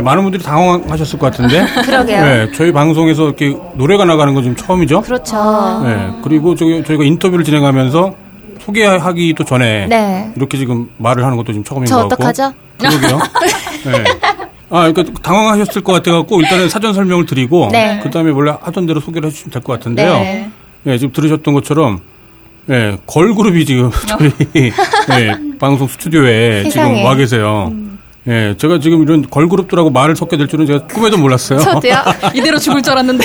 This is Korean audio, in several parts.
네, 많은 분들이 당황하셨을 것 같은데. 그러게요. 네, 저희 방송에서 이렇게 노래가 나가는 건 지금 처음이죠. 그렇죠. 네, 그리고 저기 저희가 인터뷰를 진행하면서 소개하기도 전에 네. 이렇게 지금 말을 하는 것도 지금 처음인 저것 같고. 어떡하죠? 그러게요. 네. 아, 그러니까 당황하셨을 것 같아갖고 일단은 사전 설명을 드리고 네. 그다음에 원래 하던 대로 소개를 해주시면 될 것 같은데요. 네. 예, 지금 들으셨던 것처럼 예, 걸그룹이 지금 저희 예, 방송 스튜디오에 세상에. 지금 와 계세요. 예, 제가 지금 이런 걸그룹들하고 말을 섞게 될 줄은 제가 꿈에도 몰랐어요. 저도요. 이대로 죽을 줄 알았는데.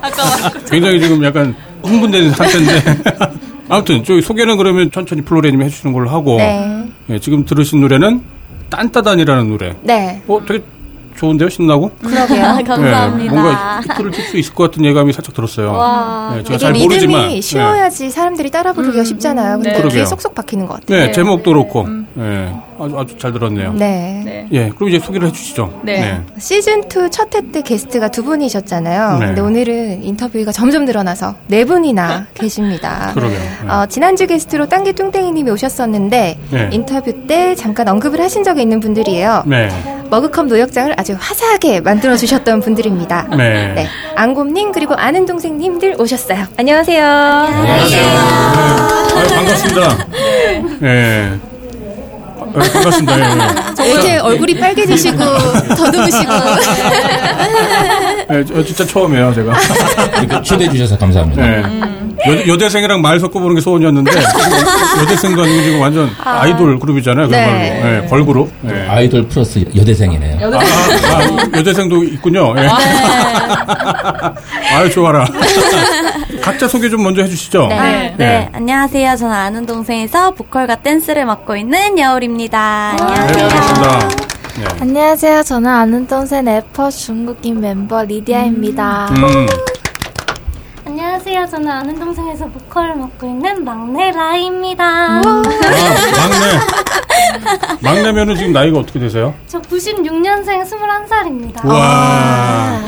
아까 굉장히 지금 약간 흥분된 상태인데. 아무튼 저희 소개는 그러면 천천히 플로레님이 해주시는 걸로 하고 네. 예, 지금 들으신 노래는 딴따단이라는 노래. 네. 어, 되게 좋은데요, 신나고? 그러게요. 감사합니다. 예, 뭔가 히트를 칠 수 있을 것 같은 예감이 살짝 들었어요. 와. 예, 제가 잘 리듬이 모르지만. 예. 쉬워야지 사람들이 따라 부르기가 쉽잖아요. 근데 네. 그러게요. 쏙쏙 박히는 것 같아요. 네, 제목도 그렇고, 예, 아주, 아주 잘 들었네요. 네. 네. 예, 그럼 이제 소개를 해주시죠. 네. 시즌2 첫 회 때 게스트가 두 분이셨잖아요. 네. 근데 오늘은 인터뷰가 점점 늘어나서 네 분이나 계십니다. 그러게요. 네. 어, 지난주 게스트로 딴게 뚱땡이님이 오셨었는데 네. 인터뷰 때 잠깐 언급을 하신 적이 있는 분들이에요. 네. 머그컵 노역장을 아주 화사하게 만들어 주셨던 분들입니다. 네. 네, 안곰님 그리고 아는 동생님들 오셨어요. 안녕하세요. 안녕하세요. 아유, 반갑습니다. 예. 아, 반갑습니다. 예, 예. 왜 이렇게 얼굴이 빨개지시고 더듬으시고 예, 저 진짜 처음이에요, 제가. 이렇게 초대해 주셔서 감사합니다. 네. 여, 여대생이랑 말 섞어보는 게 소원이었는데, 여대생도 아니고 지금 완전 아 이돌 그룹이잖아요, 네. 그야말로. 예, 걸그룹. 예. 아이돌 플러스 여대생이네요. 아, 아, 여대생도 있군요. 예. 아 유, 좋아라. 각자 소개 좀 먼저 해주시죠. 네. 네. 안녕하세요. 저는 아는 동생에서 보컬과 댄스를 맡고 있는 여울입니다. 네, 안녕하세요. 반갑습니다. 네. 안녕하세요. 저는 아는 동생 래퍼 중국인 멤버 리디아입니다. 음, 안녕하세요. 저는 아는 동생에서 보컬을 맡고 있는 막내 라이입니다. 아, 막내. 막내면은 지금 나이가 어떻게 되세요? 저 96년생 21살입니다. 와.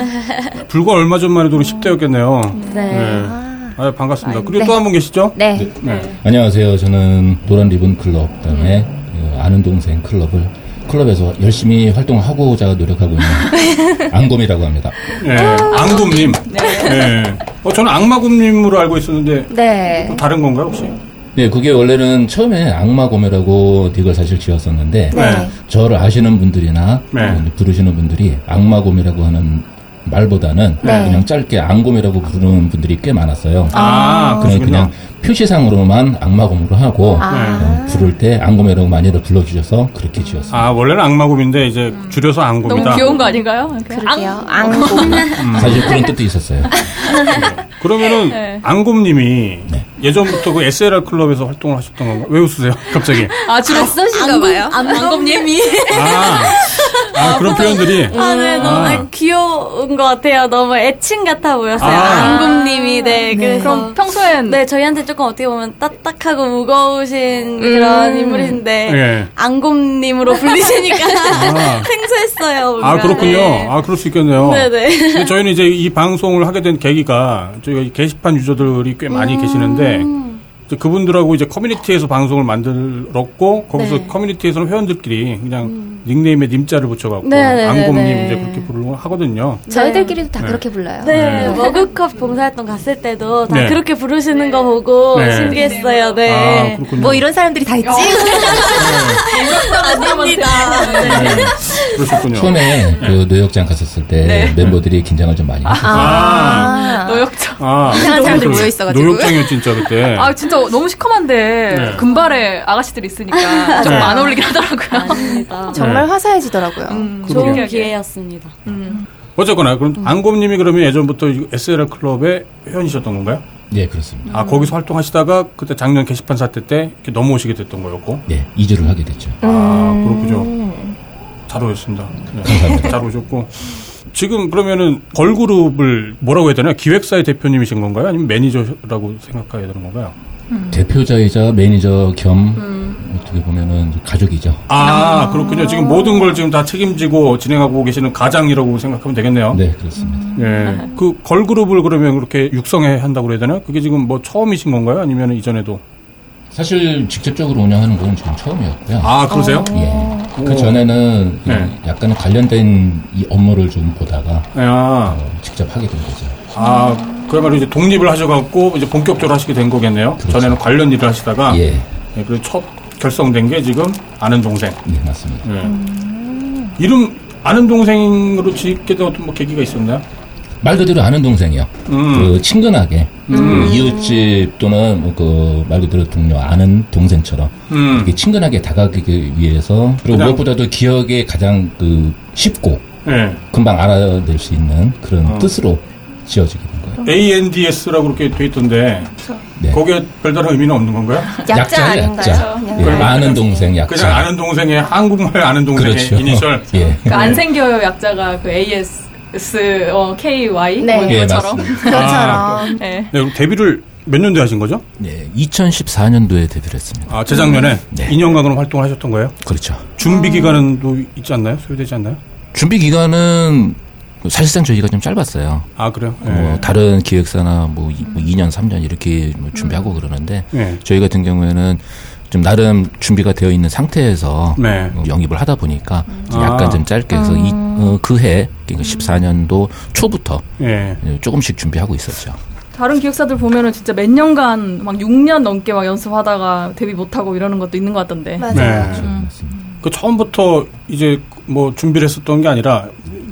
불과 얼마 전만 해도 10대였겠네요. 네. 아, 반갑습니다. 그리고 네. 또한 분 계시죠? 네. 네. 안녕하세요. 저는 노란 리본 클럽 그다음에 그 아는 동생 클럽을 클럽에서 열심히 활동하고자 노력하고 있는 안곰이라고 합니다. 네. 앙곰님. 네. 어, 저는 악마곰님으로 알고 있었는데, 네. 다른 건가요, 혹시? 네, 그게 원래는 처음에 악마곰이라고 딕을 사실 지었었는데 네. 저를 아시는 분들이나 네. 어, 부르시는 분들이 악마곰이라고 하는 말보다는 네. 그냥 짧게 앙곰이라고 부르는 분들이 꽤 많았어요. 아, 그냥 그러시군요. 그냥 표시상으로만 악마곰으로 하고 아. 어, 부를 때 앙곰이라고 많이들 불러주셔서 그렇게 지었습니다. 아, 원래는 악마곰인데, 이제 줄여서 앙곰이다. 너무 귀여운 거 아닌가요? 그러게요. 앙곰. 사실 그런 뜻도 있었어요. 그러면은, 네. 앙곰님이 예전부터 그 SLR 클럽에서 활동을 하셨던 건가요? 왜 웃으세요? 갑자기. 아, 주로 쏘신가 봐요. 안검님이. 아, 아 그런 표현들이. 아, 네, 너무 아. 귀여운 것 같아요. 너무 애칭 같아 보였어요. 아. 안곰님이, 네. 그래서. 그럼 평소엔 네, 저희한테 조금 어떻게 보면 딱딱하고 무거우신 그런 인물인데, 예. 안곰님으로 불리시니까 아. 생소했어요. 뭔가. 아, 그렇군요. 네. 아, 그럴 수 있겠네요. 네네. 근데 저희는 이제 이 방송을 하게 된 계기가 저희가 이 게시판 유저들이 꽤 많이 음. 계시는데 그분들하고 이제 커뮤니티에서 방송을 만들었고 거기서 네. 커뮤니티에서는 회원들끼리 그냥 닉네임에 님자를 붙여갖고 네네네네. 안곰님 이제 그렇게 부르고 하거든요. 저희들끼리도 다 네. 그렇게 불러요. 네, 머그컵 봉사활동 갔을 때도 다 네. 그렇게 부르시는 거 보고 네. 신기했어요. 아, 네. 그렇군요. 뭐 이런 사람들이 다 있지? 아닙니다. 네. 그러셨군요. 처음에 그 노역장 갔었을 때 멤버들이 긴장을 좀 많이 했었어요. 아, 노역장. 아, 이상한 사람들 그래서 모여 있어가지고. 노역장이었 진짜 그때. 아, 진짜 너무 시커먼데, 네. 금발의 아가씨들이 있으니까 좀 네. 안 어울리긴 하더라고요. 아닙니다. 정말 화사해지더라고요. 음, 좋은. 기회였습니다. 어쨌거나 그럼 앙곰님이 그러면 예전부터 이 SLR 클럽의 회원이셨던 건가요? 예, 그렇습니다. 아 거기서 활동하시다가 그때 작년 게시판 사태 때 이렇게 넘어오시게 됐던 거였고. 네, 이주를 하게 됐죠. 아, 그렇군요. 잘 오셨습니다. 네. 감사합니다. 잘 오셨고. 지금 그러면은 걸그룹을 뭐라고 해야 되나요? 기획사의 대표님이신 건가요? 아니면 매니저라고 생각해야 되는 건가요? 대표자이자 매니저 겸 어떻게 보면은 가족이죠. 아, 그렇군요. 지금 모든 걸 지금 다 책임지고 진행하고 계시는 가장이라고 생각하면 되겠네요. 네, 그렇습니다. 예. 그 걸그룹을 그러면 그렇게 육성해 한다고 그래야 되나? 그게 지금 뭐 처음이신 건가요? 아니면 이전에도? 사실 직접적으로 운영하는 건 지금 처음이었고요. 아, 그러세요? 예. 그 전에는 네. 약간 관련된 이 업무를 좀 보다가 아, 어, 직접 하게 된 거죠. 아, 그야말로 이제 독립을 하셔갖고 이제 본격적으로 하시게 된 거겠네요. 그렇죠. 전에는 관련 일을 하시다가 예, 예, 그리고 첫 결성된 게 지금 아는 동생. 네 맞습니다. 예. 이름 아는 동생으로 짓게 된 어떤 뭐 계기가 있었나요? 말 그대로 아는 동생이요. 음. 그 친근하게 그 이웃집 또는 뭐 그말 그대로 동료 아는 동생처럼 음. 이렇게 친근하게 다가가기 위해서 그리고 무엇보다도 기억에 가장 그 쉽고 예. 금방 알아낼 수 있는 그런 어. 뜻으로 지어지게 된 거예요. ANDS라고 그렇게 돼 있던데 네. 거기에 별다른 의미는 없는 건가요? 약자 아닌가요? 약자. 그냥. 예, 아는 동생 약자. 그냥 아는 동생의 한국말 아는 동생의 그렇죠. 이니셜. 예. 그안 생겨요 약자가 그 AS 어, KY 네. 뭐 예. 맞습니다. 그것처럼. 네. 네, 데뷔를 몇 년도에 하신 거죠? 네, 2014년도에 데뷔를 했습니다. 아, 재작년에 네. 2년간 그럼 활동을 하셨던 거예요? 그렇죠. 준비 기간은 또 있지 않나요? 소요되지 않나요? 준비 기간은 사실상 저희가 좀 짧았어요. 아, 그래요? 예. 뭐 다른 기획사나 뭐, 이- 뭐 2년, 3년 이렇게 뭐 준비하고 그러는데 예. 저희 같은 경우에는 좀 나름 준비가 되어 있는 상태에서 네. 어, 영입을 하다 보니까 좀 아. 약간 좀 짧게 해서 이, 어, 그해 그러니까 14년도 초부터 예. 조금씩 준비하고 있었죠. 다른 기획사들 보면은 진짜 몇 년간 막 6년 넘게 막 연습하다가 데뷔 못하고 이러는 것도 있는 것 같던데. 맞아요. 네. 맞습니다. 그 처음부터 이제 뭐 준비를 했었던 게 아니라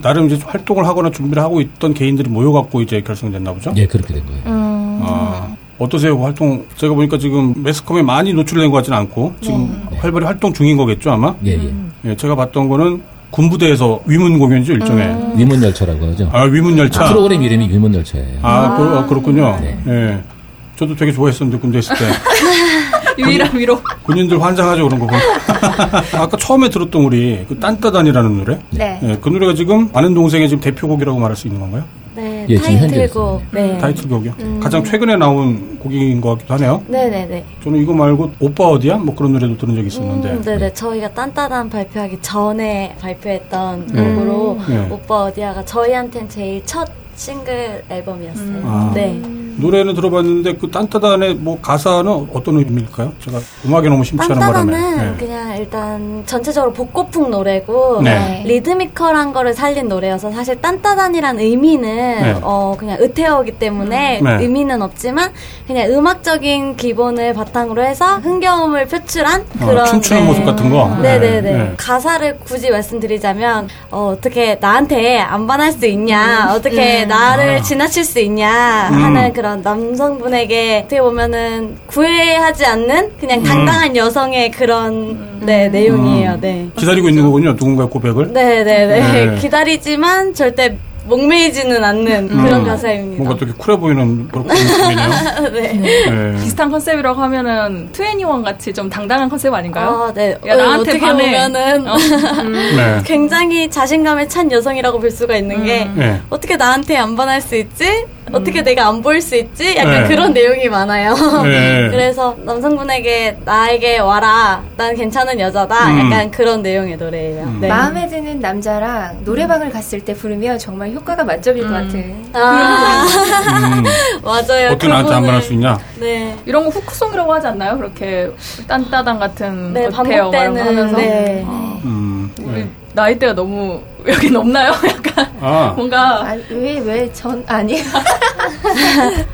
나름 이제 활동을 하거나 준비를 하고 있던 개인들이 모여갖고 이제 결성됐나 보죠? 예, 그렇게 된 거예요. 음. 아, 어떠세요? 그 활동 제가 보니까 지금 매스컴에 많이 노출된 것 같지는 않고 지금 활발히 활동 중인 거겠죠 아마? 예, 예. 예, 제가 봤던 거는 군부대에서 위문 공연이죠 일종의. 위문 열차라고 하죠. 아 위문 열차. 프로그램 이름이 위문 열차예요. 아, 그, 어, 그렇군요. 네. 예. 저도 되게 좋아했었는데 군대 있을 때 유일한 위로. 군인들 환장하죠 그런 거. 아까 처음에 들었던 우리 그 딴따단이라는 노래. 네. 예, 그 노래가 지금 아는 동생의 지금 대표곡이라고 말할 수 있는 건가요? 네, 예, 타이틀곡. 네. 타이틀곡이요. 가장 최근에 나온 곡인 것 같기도 하네요. 네네네. 저는 이거 말고 오빠 어디야? 뭐 그런 노래도 들은 적이 있었는데. 음, 네네. 저희가 딴따단 발표하기 전에 발표했던 네. 곡으로 네. 오빠 어디야가 저희한텐 제일 첫 싱글 앨범이었어요. 아. 네. 노래는 들어봤는데 그 딴따단의 뭐 가사는 어떤 의미일까요? 제가 음악에 너무 심취하는 바람에. 딴따단은 네. 그냥 일단 전체적으로 복고풍 노래고 네. 리드미컬한 거를 살린 노래여서 사실 딴따단이란 의미는 네. 어 그냥 으태어기 때문에 네. 의미는 없지만 그냥 음악적인 기본을 바탕으로 해서 흥겨움을 표출한 어, 그런 춤추는 네. 모습 같은 거. 네네네. 네. 가사를 굳이 말씀드리자면, 어, 어떻게 나한테 안 반할 수 있냐, 어떻게 나를 아. 지나칠 수 있냐 음. 하는 그런 남성분에게 어떻게 보면은 구애하지 않는 그냥 당당한 여성의 그런, 네, 내용이에요, 네. 기다리고 있는 거군요. 누군가의 고백을. 네네네. 네. 기다리지만 절대 목매이지는 않는 그런 가사입니다. 뭔가 되게 쿨해 보이는 그런 느낌이네요. 네. 네. 비슷한 컨셉이라고 하면은 투애니원 같이 좀 당당한 컨셉 아닌가요? 아, 네. 야, 나한테 어떻게 반해. 보면은 어. 네. 굉장히 자신감에 찬 여성이라고 볼 수가 있는 게 네. 어떻게 나한테 안 반할 수 있지? 어떻게 내가 안 보일 수 있지? 약간 네. 그런 내용이 많아요. 네. 그래서 남성분에게 나에게 와라. 난 괜찮은 여자다. 음. 약간 그런 내용의 노래예요. 네. 마음에 드는 남자랑 노래방을 갔을 때 부르면 정말 효과가 만점일 것 같은. 아, 음, 맞아요. 어떻게 나한테 안 말할 수 있냐? 네. 이런 거 후크송이라고 하지 않나요? 그렇게 딴따단 같은 네, 반복되는, 하면서 네. 음, 우리 네. 나이대가 너무 여기 높나요? 약간 아, 뭔가 아, 왜, 왜, 전, 아니.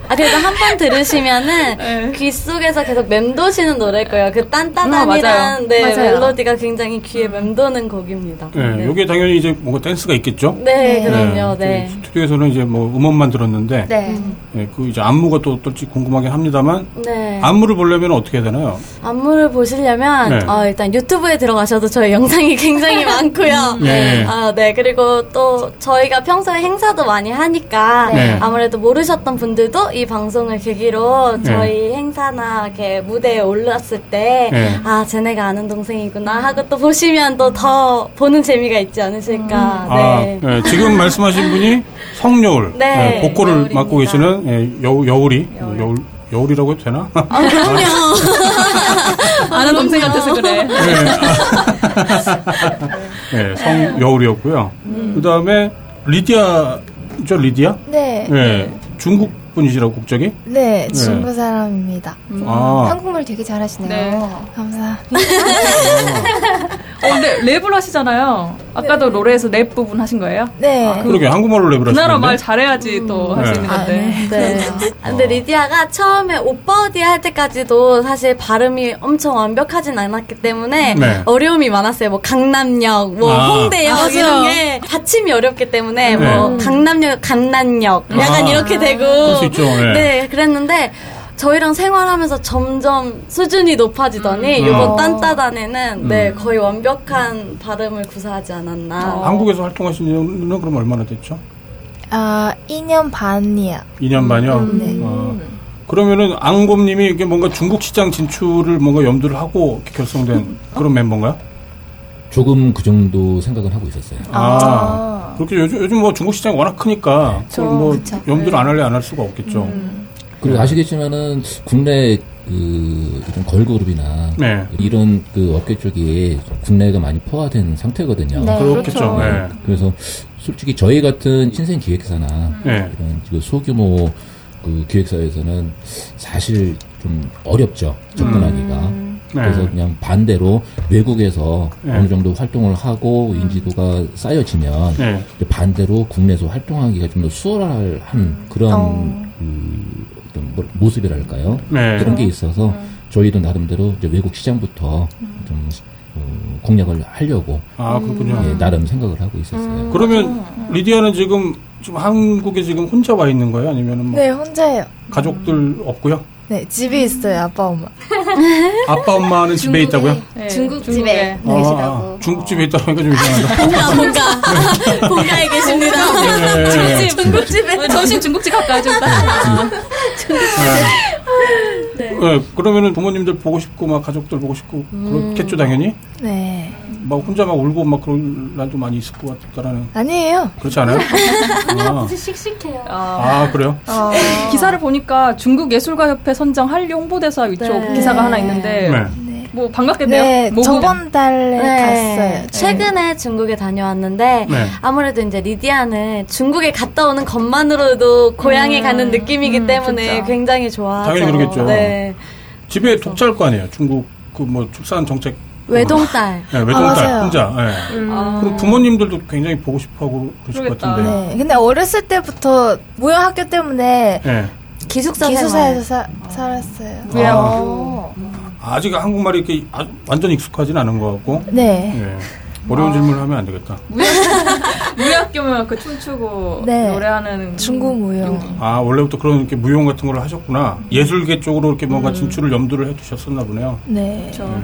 아, 그래도 한 번 들으시면은 네. 귀 속에서 계속 맴도시는 노래일 거예요. 그 음, 딴따단이란 맞아요. 네, 맞아요. 멜로디가 굉장히 귀에 맴도는 곡입니다. 네. 여기에 당연히 이제 뭔가 댄스가 있겠죠? 네, 네. 그럼요. 네. 네. 스튜디오에서는 이제 뭐 음원만 들었는데, 네. 예, 그 이제 안무가 또 어떨지 궁금하긴 합니다만, 네. 안무를 보려면 어떻게 해야 되나요? 안무를 보시려면 네. 어, 일단 유튜브에 들어가셔도 저희 영상이 굉장히 많고요. 네. 아, 네. 그리고 또 저희가 평소에 행사도 많이 하니까 네. 아무래도 모르셨던 분들도 이 방송을 계기로 네. 저희 행사나 이렇게 무대에 올랐을 때 네. 아, 쟤네가 아는 동생이구나 하고 또 보시면 또 더 보는 재미가 있지 않으실까. 아, 네. 예, 지금 말씀하신 분이 성여울, 네, 예, 보컬을 여울입니다. 맡고 계시는 예, 여, 여울이, 여울. 여울이라고 해도 되나? 아, 그럼요. 아는 동생 같아서 그래. 예, 성여울이었고요. 그 다음에 리디아죠, 리디아? 네. 예, 중국 분이시라고 국적이? 네, 중국 사람입니다. 아, 한국말 되게 잘하시네요. 네. 감사합니다. 어, 근데 랩을 하시잖아요. 아까도 노래에서 랩 부분 하신 거예요? 네. 그러게 한국말로 랩을 그 나라 하시는데. 말 잘해야지 또할수 네. 있는 아, 건데. 네. 네. 아, 근데 리디아가 처음에 오빠 어디 할 때까지도 사실 발음이 엄청 완벽하진 않았기 때문에 네. 어려움이 많았어요. 뭐 강남역, 뭐 아. 홍대역 아, 이런 맞아요. 게 받침이 어렵기 때문에 네. 뭐 강남역, 강남역 약간 아. 이렇게 되고 그럴 수 있죠. 네. 네, 그랬는데 저희랑 생활하면서 점점 수준이 높아지더니 음. 이번 어. 딴따단에는 네 거의 완벽한 발음을 구사하지 않았나. 한국에서 활동하신 지는 그럼 얼마나 됐죠? 아, 2년 반이요. 2년 반이요? 네. 아, 그러면은 앙곰님이 이게 뭔가 중국 시장 진출을 뭔가 염두를 하고 결성된 그런 멤버인가요? 조금 그 정도 생각을 하고 있었어요. 아, 그렇게 요즘, 요즘 뭐 중국 시장이 워낙 크니까 그걸 뭐 그쵸. 염두를 안 할래 안 할 수가 없겠죠. 그리고 아시겠지만은 국내 그 이런 걸그룹이나 네. 이런 그 업계 쪽에 국내가 많이 포화된 상태거든요. 네. 그렇겠죠. 그렇죠. 네. 그래서 솔직히 저희 같은 신생 기획사나 네. 이런 그 소규모 그 기획사에서는 사실 좀 어렵죠 접근하기가. 그래서 네. 그냥 반대로 외국에서 네. 어느 정도 활동을 하고 인지도가 쌓여지면 네. 반대로 국내에서 활동하기가 좀 더 수월한 그런 어. 그 어떤 뭐- 모습이랄까요? 네. 그런 게 있어서 저희도 나름대로 이제 외국 시장부터 좀 어, 공략을 하려고 아, 그렇군요. 예, 나름 생각을 하고 있었어요. 그러면 리디아는 지금 지금 한국에 지금 혼자 와 있는 거예요? 아니면 뭐 네, 혼자예요. 가족들 없고요? 네, 집에 있어요, 아빠, 엄마. 아빠 엄마는 집에 있다고요? 네, 중국 중국에. 집에 아, 계시다고. 중국집에 있다고 하니까 좀 이상하다. 뭔가 뭔가 뭔가에 계십니다. 네. 중국집에 어, 정신 중국집 가까이 좀 네. 네, 그러면은 부모님들 보고 싶고 막 가족들 보고 싶고 그렇겠죠 당연히. 네. 막 혼자 막 울고 막 그런 날도 많이 있을 것 같다라는 아니에요. 그렇지 않아요? 아, 씩씩해요. 아 그래요? 어, 기사를 보니까 중국 예술가 협회 선정 한류 홍보대사 이쪽 네. 기사가 하나 있는데 네. 뭐 반갑겠네요. 네, 모금. 저번 달에 네. 갔어요. 최근에 중국에 다녀왔는데 네. 아무래도 이제 리디아는 중국에 갔다 오는 것만으로도 고향에 가는 느낌이기 때문에 그쵸. 굉장히 좋아하죠. 당연히 그러겠죠. 네. 집에 독자일 거 아니에요? 중국 그뭐 출산 정책 외동딸. 네, 외동딸 맞아요. 혼자. 네. 아. 그럼 부모님들도 굉장히 보고 싶어하고 그러실 것. 같은데. 네. 근데 어렸을 때부터 모형 학교 때문에 네. 기숙사 기숙사에서. 사, 살았어요. 외학교. 아직 한국말이 이렇게 아- 완전 익숙하진 않은 것 같고. 네. 네. 어려운 질문을 하면 안 되겠다. 무예학교면 그 춤추고 네. 노래하는 중국 모형. 아, 원래부터 그런 이렇게 무용 같은 걸 하셨구나. 예술계 쪽으로 이렇게 뭔가 진출을 염두를 해 두셨었나 보네요. 네. 그렇죠.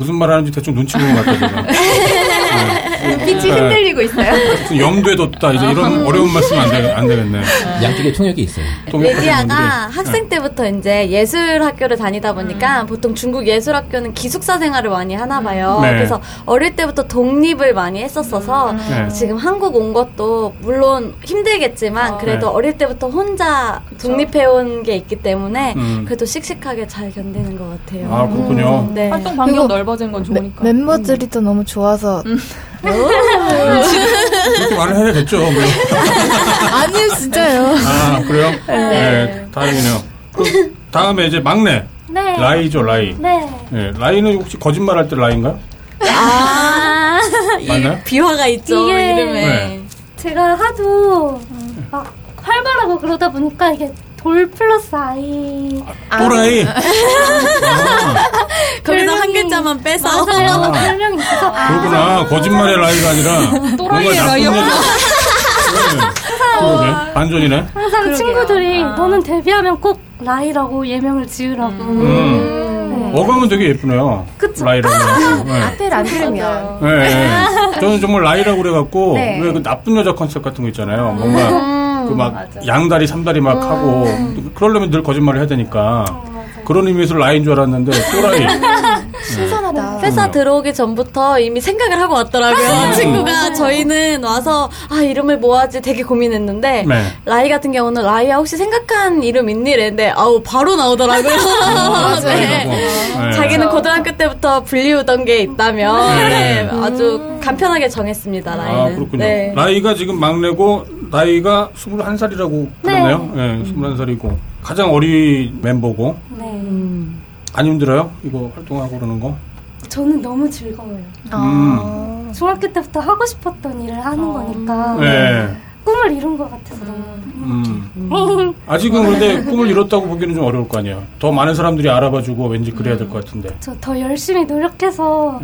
무슨 말 하는지 대충 눈치 보는 것 같아요, 지금. 네. 빛이 흔들리고 있어요. 무슨 염두에 뒀다. 이제 이런 어려운 말씀 안, 되, 안 되겠네. 양쪽에 통역이 있어요. 레디아가. 학생 때부터 이제 예술 학교를 다니다 보니까 보통 중국 예술 학교는 기숙사 생활을 많이 하나 봐요. 네. 그래서 어릴 때부터 독립을 많이 했었어서 네. 지금 한국 온 것도 물론 힘들겠지만 그래도 네. 어릴 때부터 혼자 독립해 온 게 있기 때문에 음. 그래도 씩씩하게 잘 견디는 것 같아요. 아, 그렇군요. 네. 활동 반경 넓어진 건 멤- 좋으니까. 멤버들이 또 너무 좋아서 그렇게 말을 해야겠죠. 뭐. 아니요 진짜요. 아, 그래요? 네. 다행이네요. 그 다음에 이제 막내. 네. 라이죠, 라이. 네. 네, 라이는 혹시 거짓말 할 때 라이인가요? 아, 맞나요? 이 비화가 있죠 이게- 이름에. 네. 제가 하도 막 활발하고 그러다 보니까 이게 돌 플러스 I 또라이. 거기서 한 글자만 빼서 맞아요. 아. 별명이 있어서 그렇구나. 거짓말의 라이가 아니라. 또라이의 라이였구나. 여자. 네. 반전이네. 항상 친구들이 너는 데뷔하면 꼭 라이라고 예명을 지으라고 음. 어감은 되게 예쁘네요. 그쵸. 라이라고. 네. 앞에를 안 들으면. 네, 네. 저는 정말 라이라고 그래갖고 네. 왜그 나쁜 여자 컨셉 같은 거 있잖아요. 뭔가 그막 양다리 삼다리 막 하고 그러려면 늘 거짓말을 해야 되니까 그런 의미에서 라이인 줄 알았는데 또라이. 신선하다. 회사 그럼요. 들어오기 전부터 이미 생각을 하고 왔더라고요. 친구가 저희는 와서 아 이름을 뭐 하지 되게 고민했는데 네. 라이 같은 경우는 라이야 혹시 생각한 이름 있니? 이랬는데 아우 바로 나오더라고요. 네. 네. 자기는 고등학교 때부터 불리우던 게 있다며 네. 네, 아주 간편하게 정했습니다. 라이는. 아 그렇군요. 네. 라이가 지금 막내고 나이가 21살이라고 그러네요. 예, 21살이고 가장 어린 멤버고 네. 안 힘들어요? 이거 활동하고 그러는 거? 저는 너무 즐거워요. 어. 중학교 때부터 하고 싶었던 일을 하는 거니까 네. 꿈을 이룬 것 같아서 너무. 음. 아직은 그런데 꿈을 이뤘다고 보기는 좀 어려울 거 아니에요. 더 많은 사람들이 알아봐주고 왠지 그래야 될 것 같은데. 저 더 열심히 노력해서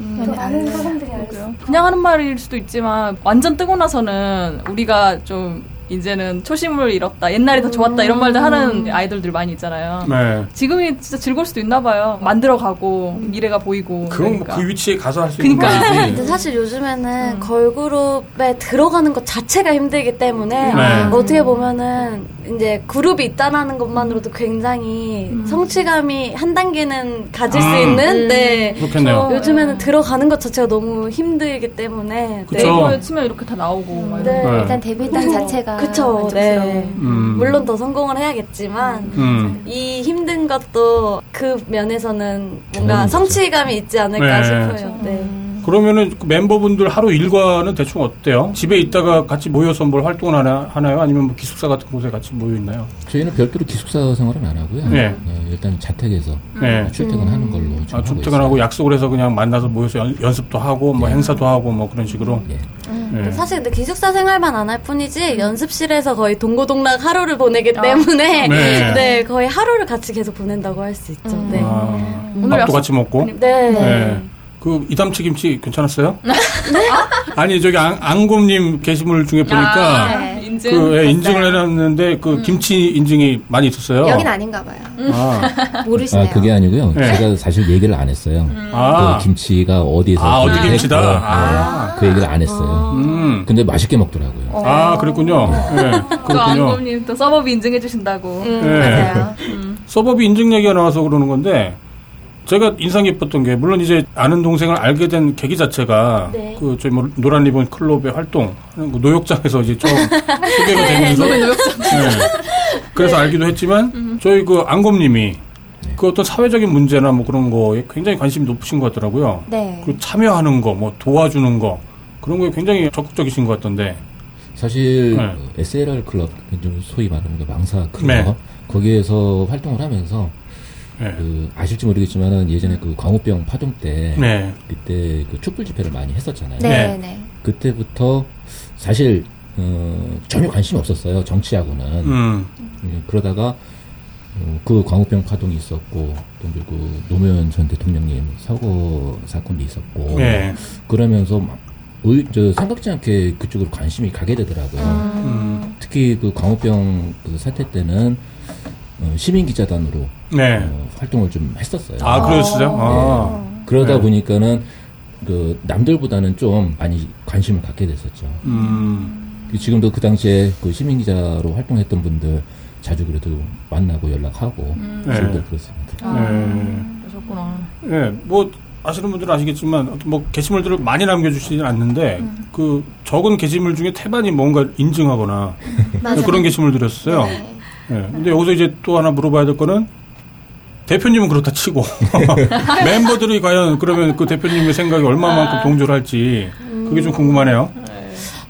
예. 더 많은 사람들이 알 수. 있어요. 그냥 하는 말일 수도 있지만 완전 뜨고 나서는 우리가 좀 이제는 초심을 잃었다. 옛날이 더 좋았다. 이런 말들 하는 아이돌들 많이 있잖아요. 네. 지금이 진짜 즐거울 수도 있나 봐요. 만들어가고 미래가 보이고. 그건 뭐 그러니까. 그 위치에 가서 할 수 있는 그러니까. 근데 거지. 사실 요즘에는 걸그룹에 들어가는 것 자체가 힘들기 때문에 네. 어떻게 보면은 이제 그룹이 있다라는 것만으로도 굉장히 성취감이 한 단계는 가질 수 음. 있는 네. 그렇겠네요. 요즘에는 들어가는 것 자체가 너무 힘들기 때문에 그쵸. 네이버에 치면 이렇게 다 나오고. 막 네. 네. 일단 데뷔했던 자체가 그쵸. 네. 음. 물론 더 성공을 해야겠지만 음. 이 힘든 것도 그 면에서는 뭔가. 성취감이 있지 않을까 네. 싶어요. 네. 그러면은 그 멤버분들 하루 일과는 대충 어때요? 집에 있다가 같이 모여서 뭘 활동을 하나, 하나요? 아니면 뭐 기숙사 같은 곳에 같이 모여 있나요? 저희는 별도로 기숙사 생활은 안 하고요. 네. 네, 일단 자택에서 네. 출퇴근하는 걸로 좀 아, 하고 출퇴근하고. 약속을 해서 그냥 만나서 모여서 연, 연습도 하고 뭐 행사도 하고 뭐 그런 식으로. 예. 예. 사실 근데 기숙사 생활만 안 할 뿐이지 연습실에서 거의 동고동락 하루를 보내기 때문에 네. 네. 거의 하루를 같이 계속 보낸다고 할 수 있죠. 네. 아, 오늘 밥도 약속- 같이 먹고. 네. 네. 그 이담치 김치 괜찮았어요? 아니 저기 안, 안곰님 게시물 중에 보니까 아, 네. 인증. 그 예, 인증을 해놨는데 그 김치 인증이 많이 있었어요. 여긴 아닌가 봐요. 아, 모르시네요. 아, 그게 아니고요. 네. 제가 사실 얘기를 안 했어요. 아. 그 김치가 어디에서 아, 어디 김치다? 했고, 아. 네, 그 얘기를 안 했어요. 음. 근데 맛있게 먹더라고요. 아, 그랬군요. 예, 또 그렇군요. 안검님 또 서버비 인증해 주신다고. 예. 맞아요. 서버비 인증 얘기가 나와서 그러는 건데 제가 인상 깊었던 게 물론 이제 아는 동생을 알게 된 계기 자체가 네. 그 저희 뭐 노란 리본 클럽의 활동 그 노역장에서 이제 처음 소개가 되면서 네. 그래서 알기도 했지만 저희 그 안검님이 그 어떤 사회적인 문제나 뭐 그런 거에 굉장히 관심이 높으신 것 같더라고요. 네. 그 참여하는 거, 뭐 도와주는 거 그런 거에 굉장히 적극적이신 것 같던데. 사실 네. 그 SLR 클럽, 좀 소위 말하는 그 망사 클럽 네. 거기에서 활동을 하면서 네. 그 아실지 모르겠지만은 예전에 그 광우병 파동 때 네. 그때 그 촛불 집회를 많이 했었잖아요. 네, 네. 네. 그때부터 사실 어, 전혀 관심이 없었어요 정치하고는 음. 음, 그러다가 어, 그 광우병 파동이 있었고 또 그리고 노무현 전 대통령님 사고 사건도 있었고 네. 그러면서 막 의, 저 생각지 않게 그쪽으로 관심이 가게 되더라고요. 음. 특히 그 광우병 그 사태 때는 어, 시민 기자단으로 네. 어, 활동을 좀 했었어요. 아, 그러셨어요? 아. 네. 그러다 네. 보니까는 그 남들보다는 좀 많이 관심을 갖게 됐었죠. 음. 그 지금도 그 당시에 그 시민 기자로 활동했던 분들 자주 그래도 만나고 연락하고 지금도 네. 그렇습니다. 네. 그러셨구나. 예, 뭐 아시는 분들은 아시겠지만 뭐 게시물들을 많이 남겨주시진 않는데 그 적은 게시물 중에 태반이 뭔가 인증하거나. 그런 게시물들이었어요. 네. 예, 근데 여기서 이제 또 하나 물어봐야 될 거는 대표님은 그렇다 치고 멤버들이 과연 그러면 그 대표님의 생각이 얼마만큼 동조를 할지 그게 좀 궁금하네요.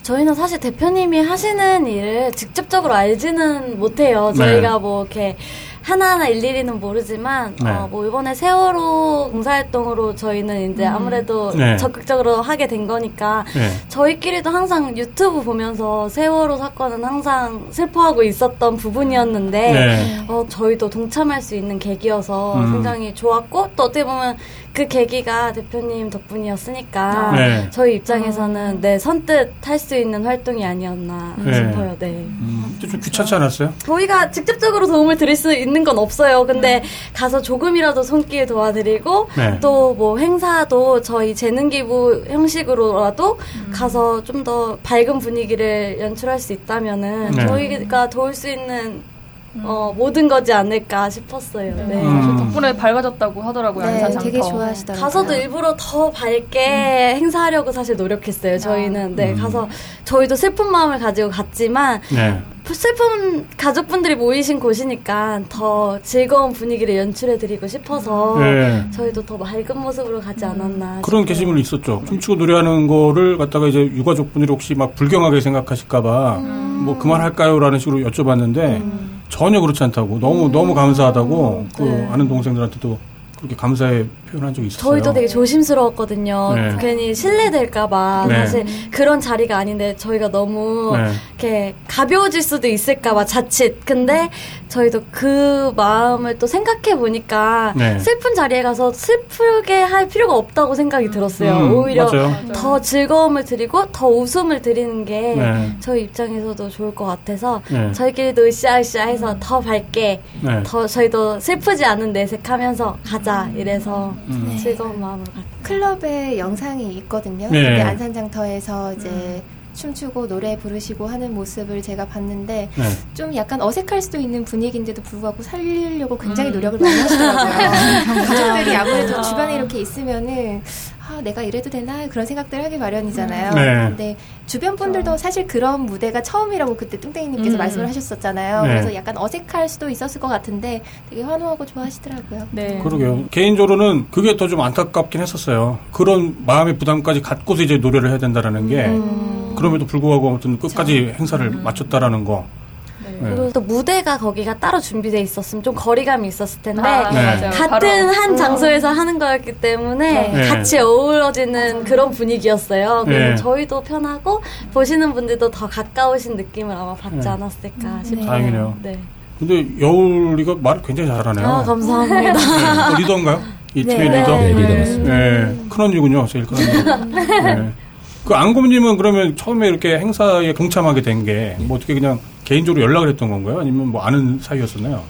저희는 사실 대표님이 하시는 일을 직접적으로 알지는 못해요. 네. 저희가 뭐 이렇게 하나하나 일일이는 모르지만 네. 어, 뭐 이번에 세월호 봉사활동으로 저희는 이제 아무래도 네. 적극적으로 하게 된 거니까 네. 저희끼리도 항상 유튜브 보면서 세월호 사건은 항상 슬퍼하고 있었던 부분이었는데 네. 어, 저희도 동참할 수 있는 계기여서 음. 굉장히 좋았고 또 어떻게 보면 그 계기가 대표님 덕분이었으니까 네. 저희 입장에서는 네 선뜻 할 수 있는 활동이 아니었나 네. 싶어요. 네. 음, 근데 좀 귀찮지 않았어요? 저희가 직접적으로 도움을 드릴 수 있는 건 없어요. 근데 가서 조금이라도 손길 도와드리고 네. 또뭐 행사도 저희 재능 기부 형식으로라도 가서 좀 더 밝은 분위기를 연출할 수 있다면은 네. 저희가 도울 수 있는 어, 모든 거지 않을까 싶었어요. 네. 음. 덕분에 밝아졌다고 하더라고요. 네, 안산 되게. 좋아하시더라고요. 가서도 일부러 더 밝게 행사하려고 사실 노력했어요. 저희는 네 가서 저희도 슬픈 마음을 가지고 갔지만 네. 슬픈 가족분들이 모이신 곳이니까 더 즐거운 분위기를 연출해드리고 싶어서 네. 저희도 더 맑은 모습으로 가지 않았나. 그런 싶어요. 게시물이 있었죠. 춤추고 노래하는 거를 갖다가 이제 유가족분들이 혹시 막 불경하게 생각하실까봐 뭐 그만할까요라는 식으로 여쭤봤는데 전혀 그렇지 않다고 너무 너무 감사하다고 그 네. 아는 동생들한테도 그렇게 감사의 표현한 적이 있었어요. 저희도 되게 조심스러웠거든요. 네. 괜히 실례될까봐 네. 사실 그런 자리가 아닌데 저희가 너무 네. 이렇게 가벼워질 수도 있을까봐 자칫. 근데 저희도 그 마음을 또 생각해 보니까 네. 슬픈 자리에 가서 슬프게 할 필요가 없다고 생각이 들었어요. 음, 오히려 맞아요. 더 즐거움을 드리고 더 웃음을 드리는 게 네. 저희 입장에서도 좋을 것 같아서 네. 저희끼리도 으쌰으쌰해서 더 밝게 네. 더 저희도 슬프지 않은 내색하면서 가자 이래서 음. 즐거운 마음으로 갔 클럽에 영상이 있거든요. 네. 근데 안산장터에서 이제 춤추고 노래 부르시고 하는 모습을 제가 봤는데 네. 좀 약간 어색할 수도 있는 분위기인데도 불구하고 살리려고 굉장히 노력을 많이 하시더라고요. 가족들이 아무래도 주변에 이렇게 있으면은 아, 내가 이래도 되나 그런 생각들 하기 마련이잖아요. 네. 근데 주변 분들도 사실 그런 무대가 처음이라고 그때 뚱땡이님께서 음. 말씀을 하셨었잖아요. 네. 그래서 약간 어색할 수도 있었을 것 같은데 되게 환호하고 좋아하시더라고요. 네. 그러게요. 개인적으로는 그게 더 좀 안타깝긴 했었어요. 그런 마음의 부담까지 갖고서 이제 노래를 해야 된다라는 게 음. 그럼에도 불구하고 아무튼 끝까지 행사를 마쳤다라는 거. 네. 그리고 또 무대가 거기가 따로 준비돼 있었으면 좀 거리감이 있었을 텐데 아, 네. 맞아요. 같은 바로 한 장소에서 하는 거였기 때문에 네. 같이 어우러지는 그런 분위기였어요. 그래서 네. 저희도 편하고 보시는 분들도 더 가까우신 느낌을 아마 받지 네. 않았을까 싶어요. 다행이네요. 네. 근데 여울이가 말을 굉장히 잘하네요. 아, 감사합니다. 네. 어, 리더인가요? 이 팀의 네. 리더? 네, 리더 맞습니다. 네. 큰 언니군요. 제일 큰 언니. 네. 그 안곰님은 그러면 처음에 이렇게 행사에 동참하게 된 게 뭐 어떻게 그냥 개인적으로 연락을 했던 건가요? 아니면 뭐 아는 사이였었나요?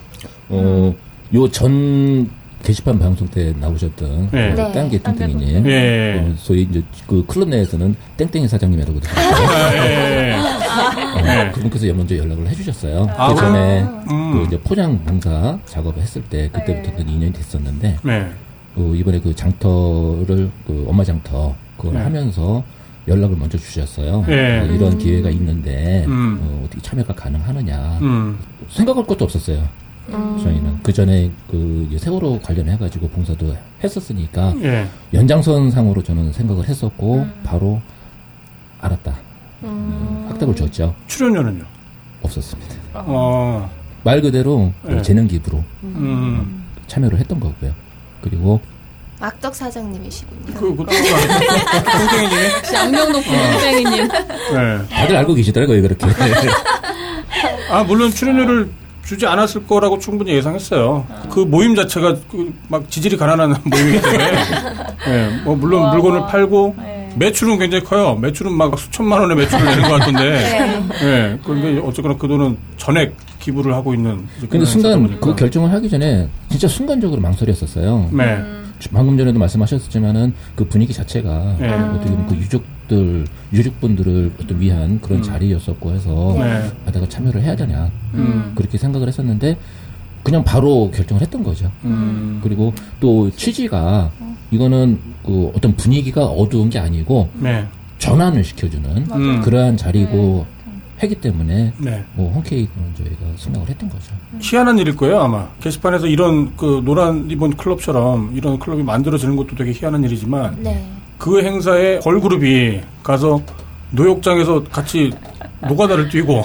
어, 요 전 게시판 방송 때 나오셨던 네. 그 네. 딴게 땡땡이님, 예. 어, 소위 이제 그 클럽 내에서는 땡땡이 사장님이라고 들었어요. 아, 예. 어, 네. 그분께서 먼저 연락을 해주셨어요. 아, 그 전에 음. 그 이제 포장 봉사 작업을 했을 때 그때부터 는 인연이 됐었는데 네. 그 이번에 그 장터를 그 엄마 장터 그걸 네. 하면서 연락을 먼저 주셨어요. 네. 어, 이런 기회가 있는데 음. 어, 어떻게 참여가 가능하느냐 음. 생각할 것도 없었어요. 저희는 그 전에 그 이제 세월호 관련해 가지고 봉사도 했었으니까 예. 연장선 상으로 저는 생각을 했었고 바로 알았다. 음, 확답을 줬죠. 출연료는요? 없었습니다. 어. 말 그대로 그 네. 재능 기부로 음. 참여를 했던 거고요. 그리고 악덕 사장님이시군요. 그, 그? 역시 양명동 땡이님. 네. 다들 알고 계시더라고요, 그렇게. 아, 물론 출연료를 주지 않았을 거라고 충분히 예상했어요. 그 모임 자체가 그 막 지질이 가난한 모임이기 때문에. 네, 뭐 물론 와, 물건을 와. 팔고 네. 매출은 굉장히 커요. 매출은 막 수천만 원의 매출을 내는 것 같은데. 네. 네. 그런데 어쨌거나 그 돈은 전액 기부를 하고 있는. 근데 그런 순간. 그 결정을 하기 전에 진짜 순간적으로 망설였었어요. 네. 방금 전에도 말씀하셨지만은 그 분위기 자체가 네. 어떻게 보면 그 유족들 유족분들을 어떤 위한 그런 음. 자리였었고 해서 네. 아, 내가 참여를 해야 되냐 음. 그렇게 생각을 했었는데 그냥 바로 결정을 했던 거죠. 음. 그리고 또 취지가 이거는 그 어떤 분위기가 어두운 게 아니고 네. 전환을 시켜주는 음. 그러한 자리고 하기 때문에 네. 뭐 홈케이크는 저희가 생각을 했던 거죠. 희한한 일일 거예요, 아마. 게시판에서 이런 그 노란 리본 클럽처럼 이런 클럽이 만들어지는 것도 되게 희한한 일이지만 네. 그 행사에 걸그룹이 가서 노역장에서 같이 노가다를 뛰고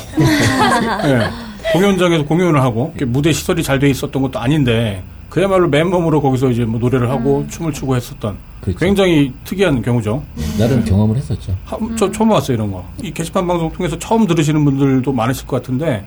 예, 공연장에서 공연을 하고 이렇게 무대 시설이 잘 돼 있었던 것도 아닌데 그야말로 맨몸으로 거기서 이제 뭐 노래를 하고 춤을 추고 했었던 그렇죠. 굉장히 특이한 경우죠. 나름 경험을 했었죠. 하- 저 처음 봤어요 이런 거. 이 게시판 방송 통해서 처음 들으시는 분들도 많으실 것 같은데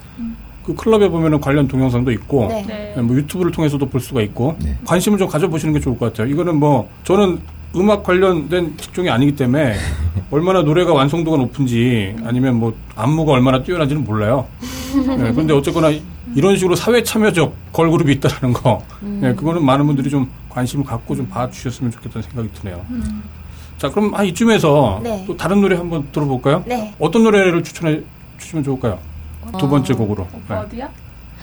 그 클럽에 보면은 관련 동영상도 있고 네. 네. 뭐 유튜브를 통해서도 볼 수가 있고 네. 관심을 좀 가져보시는 게 좋을 것 같아요. 이거는 뭐 저는 음악 관련된 직종이 아니기 때문에 얼마나 노래가 완성도가 높은지 아니면 뭐 안무가 얼마나 뛰어난지는 몰라요. 네, 그런데 어쨌거나 이런 식으로 사회 참여적 걸그룹이 있다는 거, 네, 그거는 많은 분들이 좀 관심을 갖고 좀 봐주셨으면 좋겠다는 생각이 드네요. 자, 그럼 한 이쯤에서 네. 또 다른 노래 한번 들어볼까요? 네. 어떤 노래를 추천해 주시면 좋을까요? 두 번째 곡으로. 오빠 어디야?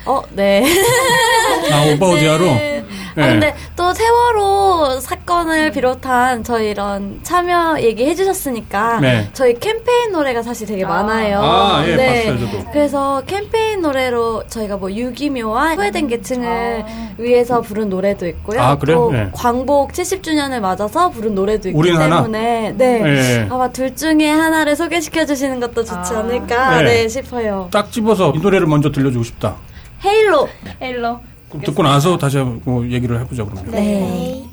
어, 네. 네. 아, 오빠 어디야로? 네. 아, 근데 또 세월호 사건을 비롯한 저희 이런 참여 얘기해 주셨으니까 네. 저희 캠페인 노래가 사실 되게 많아요. 아, 예, 봤어요, 저도. 그래서 캠페인 노래로 저희가 뭐 유기묘와 후회된 계층을 위해서 부른 노래도 있고요. 아, 그래요? 또 네. 광복 70주년을 맞아서 부른 노래도 있기? 때문에 네. 네. 아마 둘 중에 하나를 소개시켜 주시는 것도 좋지 아. 않을까 네. 네. 싶어요. 딱 집어서 이 노래를 먼저 들려주고 싶다. 헤일로. Hello. 그럼 듣고 나서 다시 한번 얘기를 해보자 그러면. 네.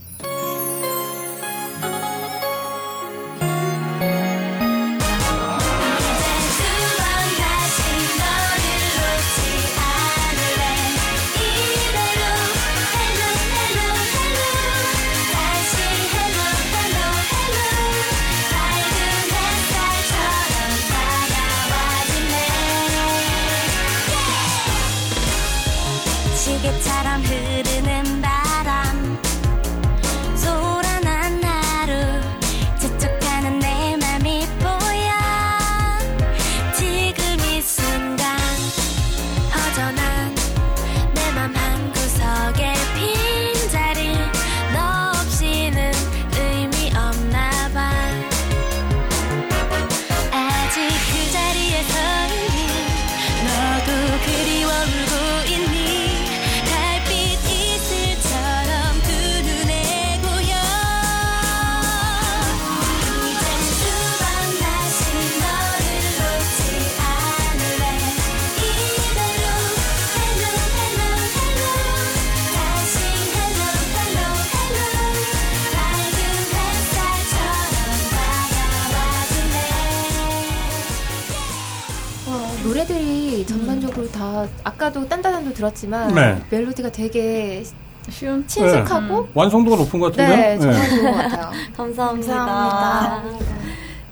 들었지만 네. 멜로디가 되게 쉬운. 친숙하고 완성도가 높은 것 같은데요? 네, 정말 좋은 것 같아요. 감사합니다. 감사합니다.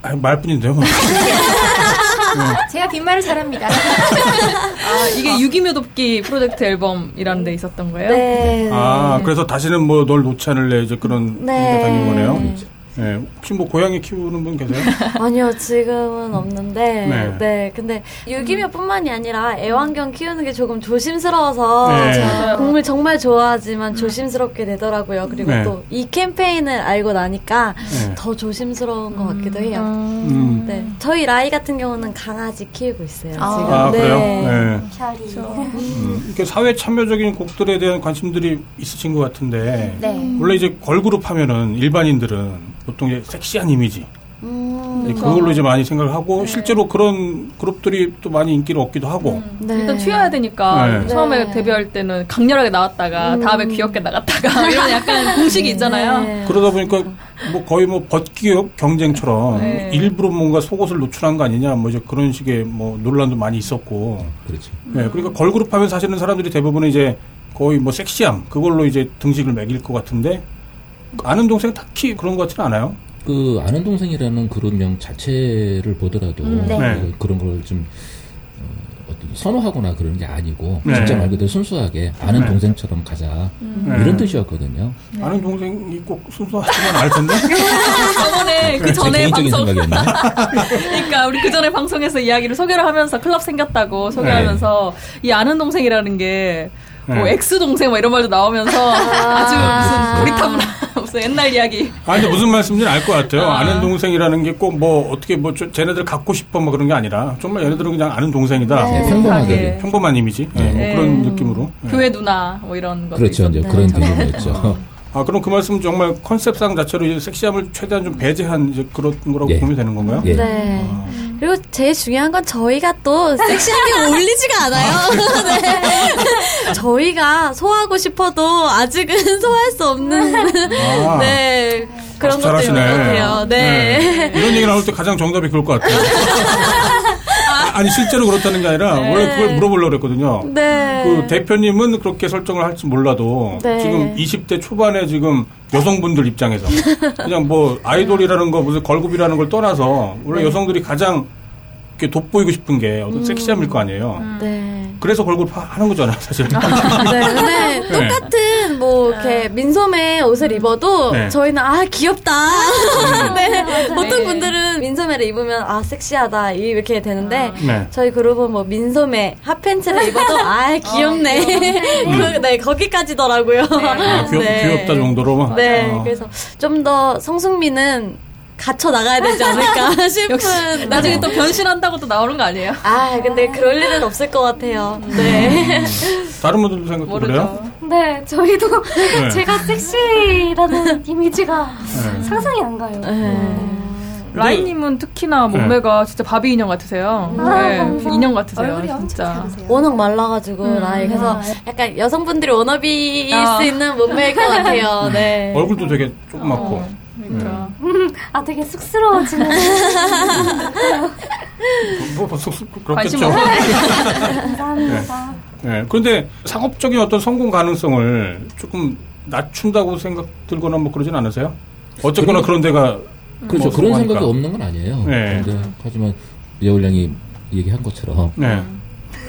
아, 말뿐인데요. 제가 빈말을 잘합니다. 아, 이게 유기묘 돕기 프로젝트 앨범이라는 데 있었던 거예요? 네. 아, 그래서 다시는 뭐 널 놓지 않을래 이제 그런 네. 게 담긴 거네요. 네. 혹시 뭐 고양이 키우는 분 계세요? 아니요, 지금은 없는데. 네. 네. 근데 유기묘뿐만이 아니라 애완견 키우는 게 조금 조심스러워서 네. 맞아요. 동물 정말 좋아하지만 조심스럽게 되더라고요. 그리고 네. 또이 캠페인을 알고 나니까 네. 더 조심스러운 것 같기도 해요. 음. 네. 저희 라이 같은 경우는 강아지 키우고 있어요. 아. 지금. 아, 네. 그래요? 네. 별이. 음, 이렇게 사회 참여적인 곡들에 대한 관심들이 있으신 것 같은데 네. 원래 이제 걸그룹 하면은 일반인들은 보통 이제 섹시한 이미지 음, 이제 그걸로 이제 많이 생각을 하고 실제로 그런 그룹들이 또 많이 인기를 얻기도 하고 네. 일단 튀어야 되니까 네. 처음에 네. 데뷔할 때는 강렬하게 나왔다가 음. 다음에 귀엽게 나갔다가 이런 약간 공식이 있잖아요. 네. 그러다 보니까 뭐 거의 뭐 벗기 경쟁처럼 네. 일부러 뭔가 속옷을 노출한 거 아니냐 뭐 이제 그런 식의 뭐 논란도 많이 있었고 그렇죠. 네, 그러니까 걸그룹 하면 사실은 사람들이 대부분 이제 거의 뭐 섹시함 그걸로 이제 등식을 매길 것 같은데 아는 동생 딱히 그런 것 같지는 않아요. 그 아는 동생이라는 그룹명 자체를 보더라도 네. 네. 그, 런 걸좀 어, 어떤 선호하거나 그런 게 아니고 네. 진짜 말 그대로 순수하게 아는 네. 동생처럼 가자 네. 이런 뜻이었거든요. 아는 동생이 꼭 순수하지만 않을 텐데. 저번에 그제 전에 방송 생각이었나? 그러니까 우리 그 전에 방송에서 이야기를 소개를 하면서 클럽 생겼다고 소개하면서 이 아는 동생이라는 게 뭐 네. X 동생 막 이런 말도 나오면서 아주 무슨 고리타분한 무슨 옛날 이야기. 아, 근데 무슨 말씀인지 알 것 같아요. 아. 아. 는 동생이라는 게 꼭 뭐 어떻게 뭐 저- 쟤네들 갖고 싶어 뭐 그런 게 아니라 정말 얘네들은 그냥 아는 동생이다. 네, 네. 평범하게. 평범한 이미지. 네, 뭐 네. 그런 느낌으로. 네. 교회 누나 뭐 이런 거 그렇죠. 이제 네, 그런 정말. 개념이었죠. 아, 그럼 그 말씀 정말 컨셉상 자체로 이제 섹시함을 최대한 좀 배제한 이제 그런 거라고 예. 보면 되는 건가요? 예. 네. 아. 그리고 제일 중요한 건 저희가 또 섹시한 게 어울리지가 않아요. 네. 저희가 소화하고 싶어도 아직은 소화할 수 없는 아. 네 그런 것도 있는 것 같아요. 네. 이런 얘기 나올 때 가장 정답이 그럴 것 같아요. 아, 니 실제로 그렇다는 게 아니라 원래 그걸 물어보려고 그랬거든요. 네. 그 대표님은 그렇게 설정을 할지 몰라도 네. 지금 20대 초반에 지금 여성분들 입장에서 그냥 뭐 아이돌이라는 거 무슨 걸그룹이라는 걸 떠나서 원래 여성들이 가장 이렇게 돋보이고 싶은 게 어떤 섹시함일 거 아니에요. 네. 그래서 걸그룹 하- 하는 거잖아요, 사실. 네, 근데 똑같은 같은 뭐 이렇게 민소매 옷을 입어도 네. 저희는 아 귀엽다. 네. 보통 분들은 민소매를 입으면 아 섹시하다 이렇게 되는데 네. 저희 그룹은 뭐 민소매 핫팬츠를 입어도 아 귀엽네. 그, 네 거기까지더라고요. 아, 귀엽, 네. 귀엽다 정도로. 네, 어. 그래서 좀 더 성숙미는 갖춰 나가야 되지 않을까 싶은. 역시 나중에 또 변신한다고 또 나오는 거 아니에요? 아, 근데 그럴 일은 없을 것 같아요. 네. 다른 분들도 생각 그래요? 모르죠. 네, 저희도 네. 제가 섹시라는 이미지가 네. 상상이 안 가요. 라인님은 특히나 몸매가 진짜 바비 인형 같으세요. 네, 인형 같으세요, 진짜. 워낙 말라가지고, 라이. 그래서 약간 여성분들이 워너비일 수 있는 몸매일 것 같아요. 네. 얼굴도 되게 조그맣고. 그러니까. 아, 되게 쑥스러워지는. 뭐, 뭐, 속- 속- 관심 그렇겠죠. 감사합니다. 네. 그런데 상업적인 어떤 성공 가능성을 조금 낮춘다고 생각 들거나 뭐 그러진 않으세요? 어쨌거나 그런 데가 그렇죠. 뭐 그런 성공하니까. 생각이 없는 건 아니에요. 네. 근데 하지만 여울량이 얘기한 것처럼 네.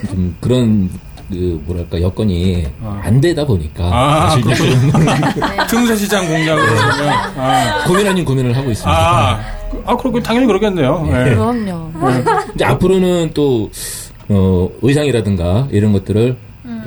좀 그런 그 뭐랄까 여건이 아. 안 되다 보니까 아, 그렇군요. 틈새 시장 공략을 그러면 아, 고민 아닌 고민을 하고 있습니다. 아, 아, 그렇고 당연히 그러겠네요. 네. 그럼요. 이제 앞으로는 또 어, 의상이라든가 이런 것들을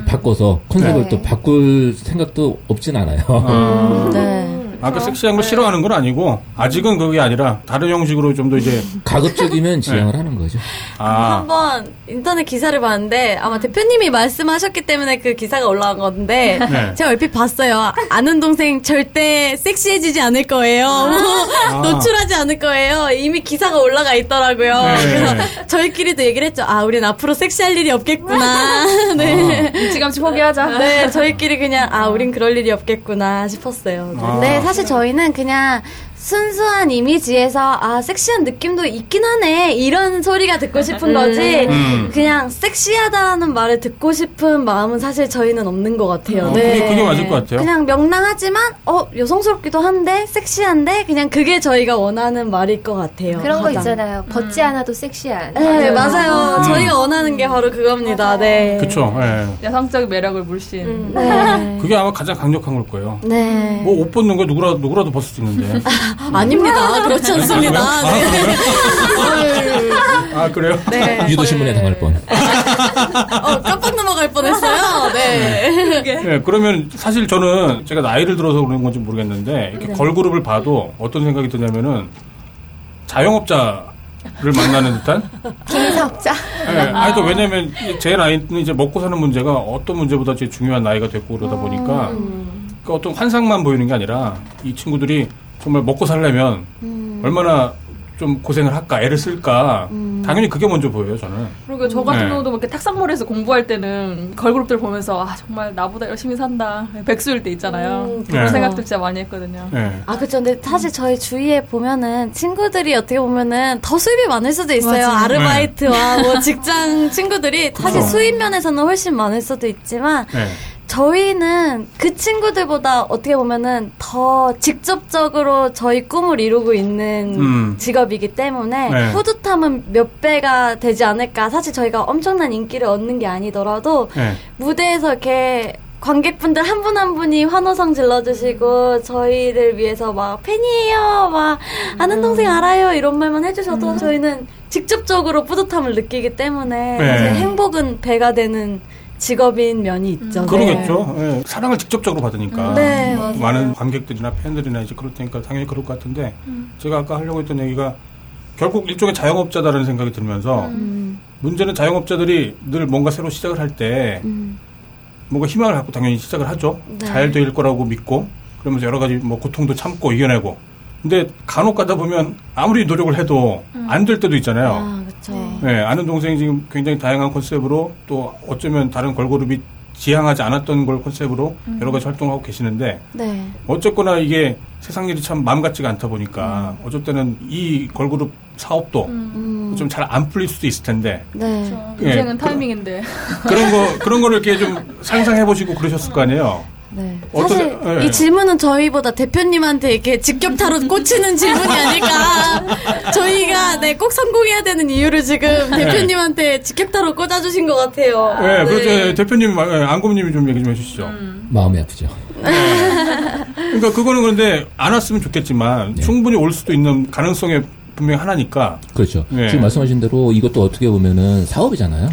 바꿔서 컨셉을 네. 또 바꿀 생각도 없진 않아요. 아, 네. 아까 섹시한 걸 싫어하는 건 아니고 아직은 그게 아니라 다른 형식으로 좀 더 이제 가급적이면 지향을 하는 거죠. 아, 한번 인터넷 기사를 봤는데 아마 대표님이 말씀하셨기 때문에 그 기사가 올라온 건데 네. 제가 얼핏 봤어요. 아는 동생 절대 섹시해지지 않을 거예요. 아. 노출하지 않을 거예요. 이미 기사가 올라가 있더라고요. 네. 그래서 저희끼리도 얘기를 했죠. 아, 우린 앞으로 섹시할 일이 없겠구나. 네. 일찌감치 포기하자. 네, 저희끼리 그냥 아, 우린 그럴 일이 없겠구나 싶었어요. 아. 네, 사실 저희는 그냥 순수한 이미지에서 아 섹시한 느낌도 있긴 하네 이런 소리가 듣고 싶은 거지 음. 그냥 섹시하다는 말을 듣고 싶은 마음은 사실 저희는 없는 것 같아요. 어, 네. 그게, 그게 맞을 것 같아요. 그냥 명랑하지만 어 여성스럽기도 한데 섹시한데 그냥 그게 저희가 원하는 말일 것 같아요. 그런 거 가장. 있잖아요. 벗지 않아도 섹시한. 네 맞아요. 저희가 원하는 게 바로 그겁니다. 네. 그쵸. 예. 여성적 매력을 물씬. 네. 그게 아마 가장 강력한 걸 거예요. 네. 뭐 옷 벗는 거 누구라도 누구라도 벗을 수 있는데. 아닙니다. 그렇지 않습니다. 아, 네. 아 그래요? 네. 유도신문에 당할 뻔. 어, 깜빡 넘어갈 뻔했어요. 네. 네, 그러면 사실 저는 제가 나이를 들어서 그런 건지 모르겠는데 이렇게 네. 걸그룹을 봐도 어떤 생각이 드냐면은 자영업자 를 만나는 듯한. 김석자. 네, 아니, 그 왜냐면 제 나이는 이제 먹고 사는 문제가 어떤 문제보다 제일 중요한 나이가 됐고 그러다 보니까 그 어떤 환상만 보이는 게 아니라 이 친구들이 정말 먹고 살려면 얼마나 좀 고생을 할까, 애를 쓸까. 당연히 그게 먼저 보여요, 저는. 그리고 저 같은 네. 경우도 뭐 이렇게 탁상몰에서 공부할 때는 걸그룹들 보면서 아 정말 나보다 열심히 산다 백수일 때 있잖아요. 음, 그런 네. 생각도 진짜 많이 했거든요. 네. 아, 그쵸. 근데 사실 저희 주위에 보면은 친구들이 어떻게 보면은 더 수입이 많을 수도 있어요. 맞아요. 아르바이트와 뭐 직장 친구들이 사실. 수입 면에서는 훨씬 많을 수도 있지만 네. 저희는 그 친구들보다 어떻게 보면은 더 직접적으로 저희 꿈을 이루고 있는 음. 직업이기 때문에 네. 뿌듯함은 몇 배가 되지 않을까. 사실 저희가 엄청난 인기를 얻는 게 아니더라도 네. 무대에서 이렇게 관객분들 한 분한 분이 환호성 질러주시고 저희를 위해서 막 팬이에요 막 아는 동생 알아요 이런 말만 해주셔도 저희는 직접적으로 뿌듯함을 느끼기 때문에 네. 행복은 배가 되는 직업인 면이 있죠. 그러겠죠. 예, 사랑을 직접적으로 받으니까. 네, 많은 관객들이나 팬들이나 이제 그럴 테니까 당연히 그럴 것 같은데 제가 아까 하려고 했던 얘기가 결국 일종의 자영업자다라는 생각이 들면서 음. 문제는 자영업자들이 늘 뭔가 새로 시작을 할때 음. 뭔가 희망을 갖고 당연히 시작을 하죠. 네. 잘될 거라고 믿고 그러면서 여러 가지 뭐 고통도 참고 이겨내고 근데 간혹 가다 보면 아무리 노력을 해도 안 될 때도 있잖아요. 아, 그렇죠. 네, 아는 동생이 지금 굉장히 다양한 컨셉으로 또 어쩌면 다른 걸그룹이 지향하지 않았던 걸 컨셉으로 여러 가지 활동하고 계시는데 네. 어쨌거나 이게 세상 일이 참 마음 같지가 않다 보니까 어쩔 때는 이 걸그룹 사업도 음. 좀잘 안 풀릴 수도 있을 텐데 네. 인생은 예, 타이밍인데. 그런 거 그런 거를 이렇게 좀 상상해 보시고 그러셨을 거 아니에요. 네. 어떤- 사실 예. 이 질문은 저희보다 대표님한테 이렇게 직격 타로 꽂히는 질문이 아닐까. 저희가 네, 꼭 성공해야 되는 이유를 지금 대표님한테 직격 타로 꽂아주신 것 같아요. 네, 네. 그렇죠. 대표님, 예, 안검님이 좀 얘기 좀 해주시죠. 마음이 아프죠. 그러니까 그거는 그런데 안 왔으면 좋겠지만 네. 충분히 올 수도 있는 가능성이 분명히 하나니까. 그렇죠. 네. 지금 말씀하신 대로 이것도 어떻게 보면은 사업이잖아요.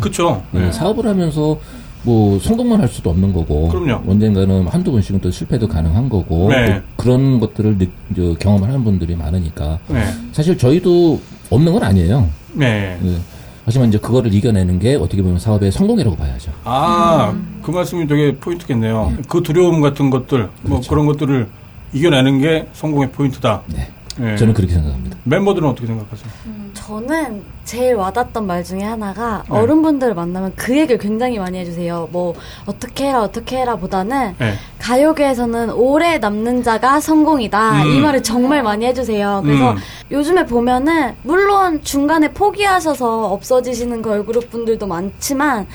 네, 네. 사업을 하면서 뭐 성공만 할 수도 없는 거고 그럼요. 언젠가는 한두 번씩은 또 실패도 가능한 거고 네. 또 그런 것들을 느, 저, 경험을 하는 분들이 많으니까 네. 사실 저희도 없는 건 아니에요. 네. 네. 하지만 이제 그거를 이겨내는 게 어떻게 보면 사업의 성공이라고 봐야죠. 아, 그 말씀이 되게 포인트겠네요. 그 두려움 같은 것들, 뭐 그렇죠. 그런 것들을 이겨내는 게 성공의 포인트다. 네. 네. 저는 그렇게 생각합니다. 멤버들은 어떻게 생각하세요? 저는 제일 와닿았던 말 중에 하나가 네. 어른분들 만나면 그 얘기를 굉장히 많이 해주세요. 뭐 어떻게 해라 어떻게 해라 보다는 네. 가요계에서는 오래 남는 자가 성공이다. 음. 이 말을 정말 많이 해주세요. 그래서 음. 요즘에 보면은 물론 중간에 포기하셔서 없어지시는 걸그룹 분들도 많지만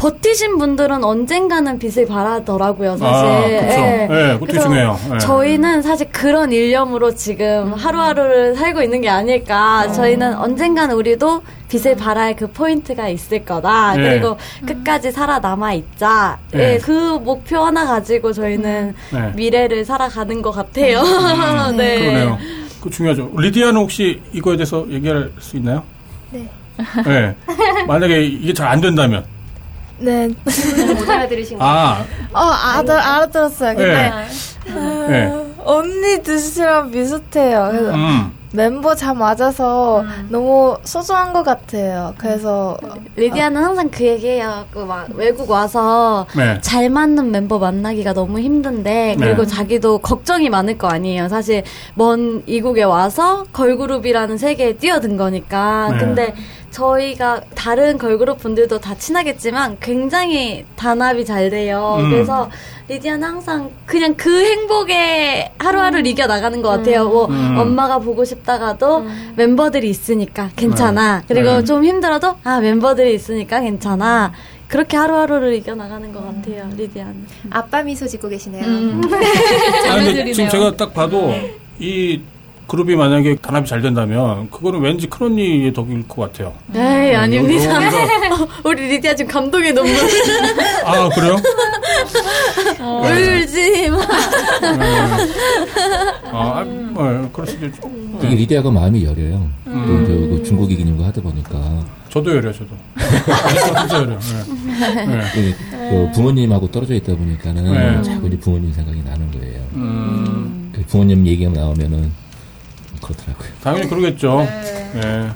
버티신 분들은 언젠가는 빛을 발하더라고요, 사실. 아, 그쵸. 예. 예, 그것도 중요해요. 예. 저희는 사실 그런 일념으로 지금 하루하루를 살고 있는 게 아닐까. 어. 저희는 언젠가는 우리도 빛을 발할 그 포인트가 있을 거다. 네. 그리고 끝까지 살아남아 있자. 네. 예, 그 목표 하나 가지고 저희는 네. 미래를 살아가는 것 같아요. 네. 그러네요. 그 중요하죠. 리디아는 혹시 이거에 대해서 얘기할 수 있나요? 네. 네. 만약에 이게 잘 안 된다면. 네. 못 알아들으신 거. 아, 어, 알아, 알아들었어요. 근데, 네. 언니 뜻이랑 비슷해요. 그래서 음. 멤버 잘 맞아서 너무 소중한 것 같아요. 그래서, 리디아는 항상 그 얘기해요. 그막 외국 와서 네. 잘 맞는 멤버 만나기가 너무 힘든데 그리고 네. 자기도 걱정이 많을 거 아니에요. 사실 먼 이국에 와서 걸그룹이라는 세계에 뛰어든 거니까. 네. 근데 저희가 다른 걸그룹 분들도 다 친하겠지만 굉장히 단합이 잘 돼요. 음. 그래서 리디아는 항상 그냥 그 행복에 하루하루를 이겨 나가는 것 같아요. 뭐 음. 엄마가 보고 싶다가도 멤버들이 있으니까 괜찮아. 네. 그리고 네. 좀 힘들어도 아 멤버들이 있으니까 괜찮아. 그렇게 하루하루를 이겨 나가는 것 같아요, 리디아는. 아빠 미소 짓고 계시네요. 아, 근데. 지금 제가 딱 봐도 이 그룹이 만약에 단합이 잘 된다면 그거는 왠지 큰 언니의 덕일 것 같아요. 에이 아닙니다. 여기가- 우리 리디아 지금 감동의 눈물 아 그래요? 울지 마. 아, 아 네, 그럴 수도 있죠. 되게 리디아가 마음이 여려요. 음. 또 이제 그 중국 이기님과 하다 보니까 저도 열려 저도. 아, 진짜 열려. 네. 네. 그, 그 부모님하고 떨어져 있다 보니까는 네. 자꾸 이제 부모님 생각이 나는 거예요. 음, 그 부모님 얘기가 나오면은 그렇더라고요. 당연히 그러겠죠. 네.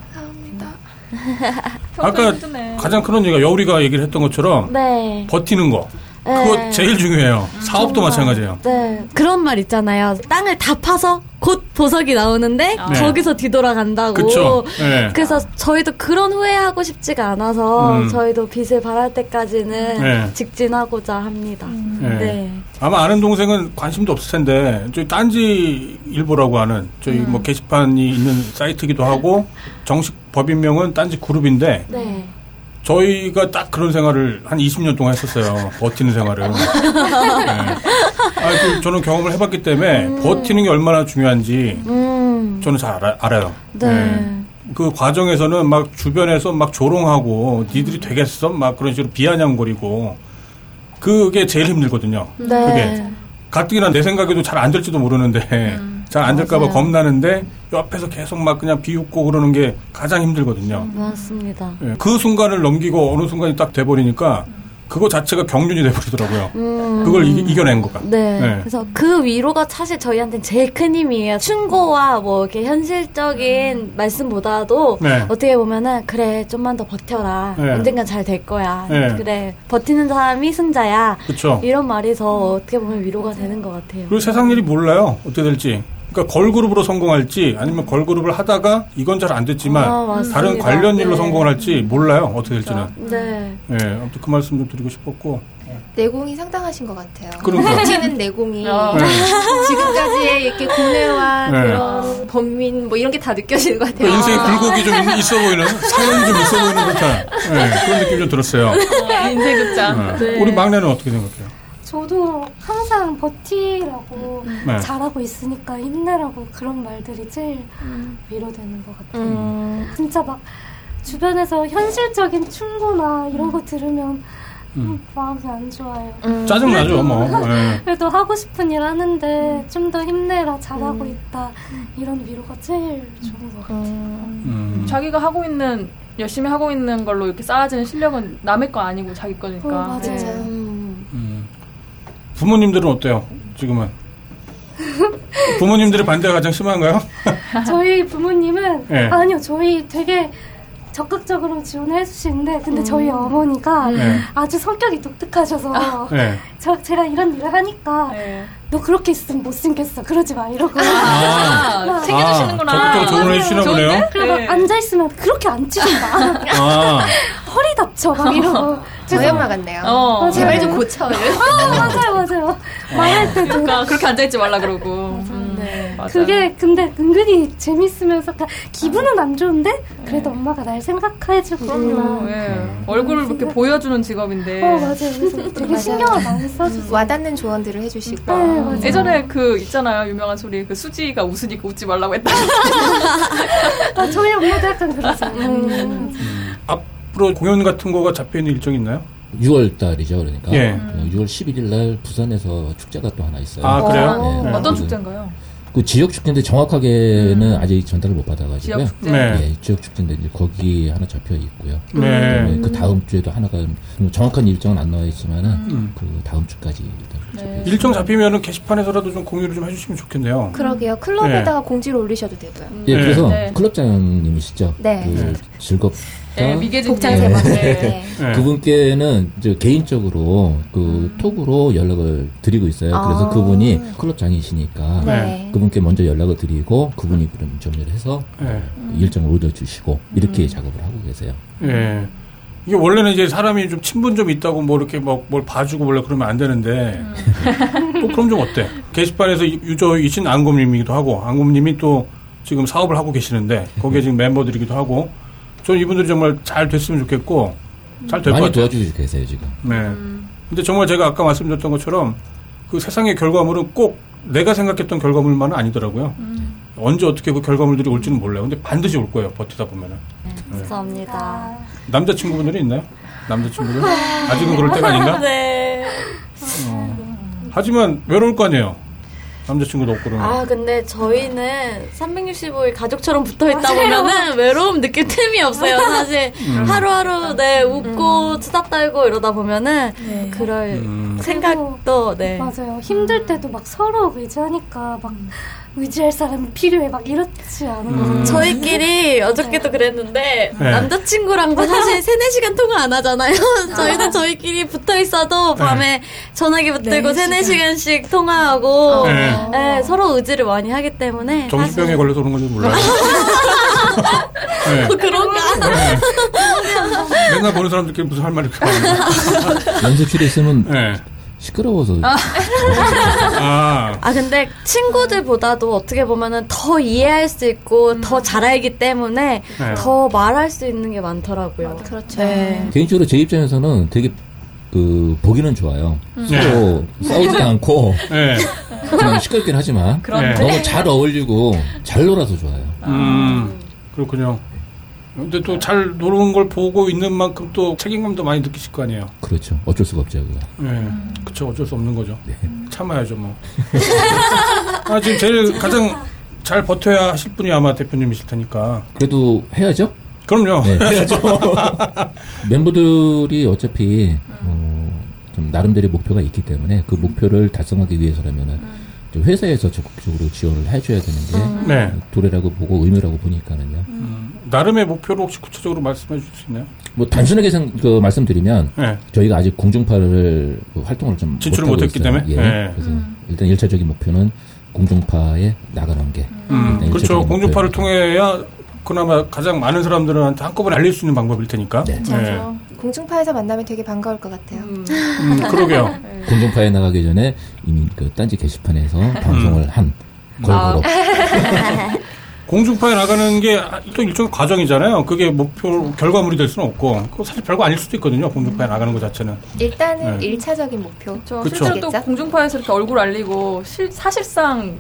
아까 평소에 힘드네. 가장 큰 언니가 여우리가 얘기를 했던 것처럼 네. 버티는 거. 그거 네. 제일 중요해요. 사업도 마찬가지예요. 네. 그런 말 있잖아요. 땅을 다 파서 곧 보석이 나오는데 네. 거기서 뒤돌아간다고. 그쵸. 네. 그래서 저희도 그런 후회하고 싶지가 않아서 음. 저희도 빛을 발할 때까지는 네. 직진하고자 합니다. 네. 네. 아마 아는 동생은 관심도 없을 텐데 저희 딴지 일보라고 하는 저희 뭐 게시판이 있는 사이트기도 하고 정식 법인명은 딴지 그룹인데 네. 저희가 딱 그런 생활을 한 20년 동안 했었어요. 버티는 생활을. 네. 아, 그 저는 경험을 해봤기 때문에 버티는 게 얼마나 중요한지 음. 저는 잘 알아, 알아요. 네. 그 과정에서는 막 주변에서 막 조롱하고 니들이 되겠어? 막 그런 식으로 비아냥거리고 그게 제일 힘들거든요. 네. 그게 가뜩이나 내 생각에도 잘 안 될지도 모르는데 잘안 될까봐. 겁나는데 옆에서 계속 막 그냥 비웃고 그러는 게 가장 힘들거든요. 맞습니다. 예, 그 순간을 넘기고 어느 순간이 딱 돼버리니까 그거 자체가 경륜이 돼버리더라고요. 그걸 이, 겨낸 거가. 네. 네. 그래서 그 위로가 사실 저희한테는 제일 큰 힘이에요. 충고와 뭐 이렇게 현실적인 말씀보다도 네. 어떻게 보면은 그래 좀만 더 버텨라. 네. 언젠간 잘 될 거야. 네. 그래 버티는 사람이 승자야. 그쵸. 이런 말이 더 어떻게 보면 위로가 되는 것 같아요. 그리고 세상 일이 몰라요. 어떻게 될지. 그러니까 걸그룹으로 성공할지 아니면 걸그룹을 하다가 이건 잘 안 됐지만 아. 다른 관련 일로 네. 성공을 할지 몰라요. 어떻게 될지는. 네. 예, 아무튼 그 말씀 좀 드리고 싶었고. 내공이 상당하신 것 같아요. 버티는 내공이 어. 네. 지금까지의 이렇게 고뇌와 네. 그런 번민 뭐 이런 게 다 느껴지는 것그 같아요. 인생에 굴곡이 좀 있- 있어 보이는 사연이 좀 있어 보이는 듯한 예, 그런 느낌 좀 들었어요. 인생 극장. 예. 우리 막내는 어떻게 생각해요? 저도 항상 버티라고 네. 잘하고 있으니까 힘내라고 그런 말들이 제일 위로되는 것 같아요. 음. 진짜 막 주변에서 현실적인 충고나 이런 거 들으면 음, 마음이 안 좋아요. 음. 짜증나죠, 뭐. 예. 그래도 하고 싶은 일 하는데 좀 더 힘내라 잘하고 있다 이런 위로가 제일 좋은 것 같아요. 음. 자기가 하고 있는 열심히 하고 있는 걸로 이렇게 쌓아지는 실력은 남의 거 아니고 자기 거니까. 어, 맞아요. 네. 음. 음. 부모님들은 어때요, 지금은? 부모님들의 반대가 가장 심한가요? 저희 부모님은 네. 아니요 저희 되게 적극적으로 지원을 해주시는데 근데 저희 어머니가 네. 아주 성격이 독특하셔서 네. 저 제가 이런 일을 하니까 네. 너 그렇게 있으면 못생겼어 그러지 마 이러고 아, 챙겨주시는구나. 아, 적극적으로 조언을 해주시나 보네요. 그리고 네. 앉아 있으면 그렇게 마 아, 허리 다쳐 막 이러고 저희 엄마 같네요. 어. 제발 좀 고쳐. 아, 맞아요 맞아요 말할 때도 그러니까 그렇게 앉아있지 말라 그러고. 음, 네. 그게 근데 은근히 재밌으면서 기분은 안 좋은데 그래도 엄마가 날 생각해주고 그럼요. 예. 얼굴을 이렇게 보여주는 직업인데. 어 맞아요 그래서 되게. 신경을 많이 써주세요 와닿는 조언들을 해주시고. 네, 맞아요. 예전에 그 있잖아요 유명한 소리 그 수지가 웃으니까 웃지 말라고 했다. 아, 저희 엄마도 약간 그러세요. 음. 앞으로 공연 같은 거가 잡혀 있는 일정 있나요? 6월 달이죠, 그러니까. 예. 어, 6월 11일 날 부산에서 축제가 또 하나 있어요. 아, 그래요? 어, 네. 어떤 그- 축제인가요? 그 지역 축제인데 정확하게는 아직 전달을 못 받아가지고요. 지역 축제. 네. 예, 지역 축제인데 이제 거기 하나 잡혀 있고요. 네. 그 다음에 그 다음 주에도 하나가 뭐 정확한 일정은 안 나와 있지만은 음. 그 다음 주까지 일단 네. 일정 잡히면은 게시판에서라도 좀 공유를 좀 해주시면 좋겠네요. 그러게요. 클럽에다가 공지를 올리셔도 되고요. 예, 네. 그래서 네. 클럽장님이시죠. 네. 그 즐겁다. 네, 미개진 복장세 막. 네. 네. 네. 그분께는 이제 개인적으로 그 톡으로 연락을 드리고 있어요. 그래서 아. 그분이 클럽 장이시니까 네. 그분께 먼저 연락을 드리고 그분이 그럼 정리를 해서 네. 일정을 올려주시고 이렇게 작업을 하고 계세요. 예. 이게 원래는 이제 사람이 좀 친분 좀 있다고 뭐 이렇게 막 뭘 봐주고 원래 그러면 안 되는데 또 그럼 좀 어때? 게시판에서 유- 유저이신 안곰님이기도 하고 안곰님이 또 지금 사업을 하고 계시는데 거기에 지금 멤버들이기도 하고 저는 이분들이 정말 잘 됐으면 좋겠고 잘 될것 많이 같아요. 도와주시고 계세요 지금. 네. 근데 정말 제가 아까 말씀드렸던 것처럼 그 세상의 결과물은 꼭 내가 생각했던 결과물만은 아니더라고요. 언제 어떻게 그 결과물들이 올지는 몰라요. 근데 반드시 올 거예요. 버티다 보면은. 감사합니다. 남자친구분들이 있나요? 남자친구들? 아직은 그럴 때가 아닌가? 네. 하지만 외로울 거 아니에요. 남자친구도 없고 그러면. 아, 근데 저희는 365일 가족처럼 붙어 있다 보면은 외로움 느낄 틈이 없어요. 사실 하루하루 네, 웃고 수다 떨고 이러다 보면은 그럴 음. 생각도 네. 맞아요. 힘들 때도 막 서로 의지하니까 막 의지할 사람이 필요해 막 이렇지 않은 음. 거죠. 저희끼리 어저께도 그랬는데 네. 남자친구랑도 사실 3, 4시간 통화 안 하잖아요. 저희는 저희끼리 붙어 있어도 밤에 전화기 붙들고 네 3, 4시간씩 통화하고 네. 네, 서로 의지를 많이 하기 때문에 정신병에 걸려서 그런 건지 몰라요. 네. 그런가? 맨날 보는 사람들끼리 무슨 할 말이 있어. 연습실에 있으면 네. 시끄러워서 아, 아 근데 친구들보다도 어떻게 보면은 더 이해할 수 있고 더잘 알기 때문에 네. 더 말할 수 있는 게 많더라고요. 그렇죠. 네. 개인적으로 제 입장에서는 되게 그 보기는 좋아요. 네. 서로 싸우지도 않고 네. 그냥 시끄럽긴 하지만 그런데? 너무 잘 어울리고 잘 놀아서 좋아요. 음, 그렇군요. 근데 또 잘 노는 걸 보고 있는 만큼 또 책임감도 많이 느끼실 거 아니에요. 그렇죠. 어쩔 수가 없죠. 그거. 네. 그쵸. 어쩔 수 없는 거죠. 참아야죠, 뭐. 아, 지금 제일 가장 잘 버텨야 하실 분이 아마 대표님이실 테니까. 그래도 해야죠. 그럼요. 네, 해야죠. 멤버들이 어차피 어, 좀 나름대로의 목표가 있기 때문에 그 목표를 달성하기 위해서라면은 좀 회사에서 적극적으로 지원을 해줘야 되는 게 네. 도래라고 보고 의무라고 보니까는요. 나름의 목표를 혹시 구체적으로 말씀해 주실 수 있나요? 뭐 단순하게 생, 그 말씀드리면 네. 저희가 아직 공중파를 그 활동을 좀 진출을 못했기. 때문에? 예. 네. 그래서 일단 일차적인 목표는 공중파에 나가는 게 음, 일단 그렇죠. 공중파를. 통해야 그나마 가장 많은 사람들한테 한꺼번에 알릴 수 있는 방법일 테니까. 네. 네. 공중파에서 만나면 되게 반가울 것 같아요. 음, 그러게요. 공중파에 나가기 전에 이미 그 딴지 게시판에서 방송을 한 걸그룹 공중파에 나가는 게 또 일종의 과정이잖아요. 그게 목표 결과물이 될 수는 없고 그거 사실 별거 아닐 수도 있거든요. 공중파에 나가는 것 자체는. 일단은 네. 일차적인 목표. 저 그쵸. 실제로 또? 공중파에서 이렇게 얼굴 알리고 실, 사실상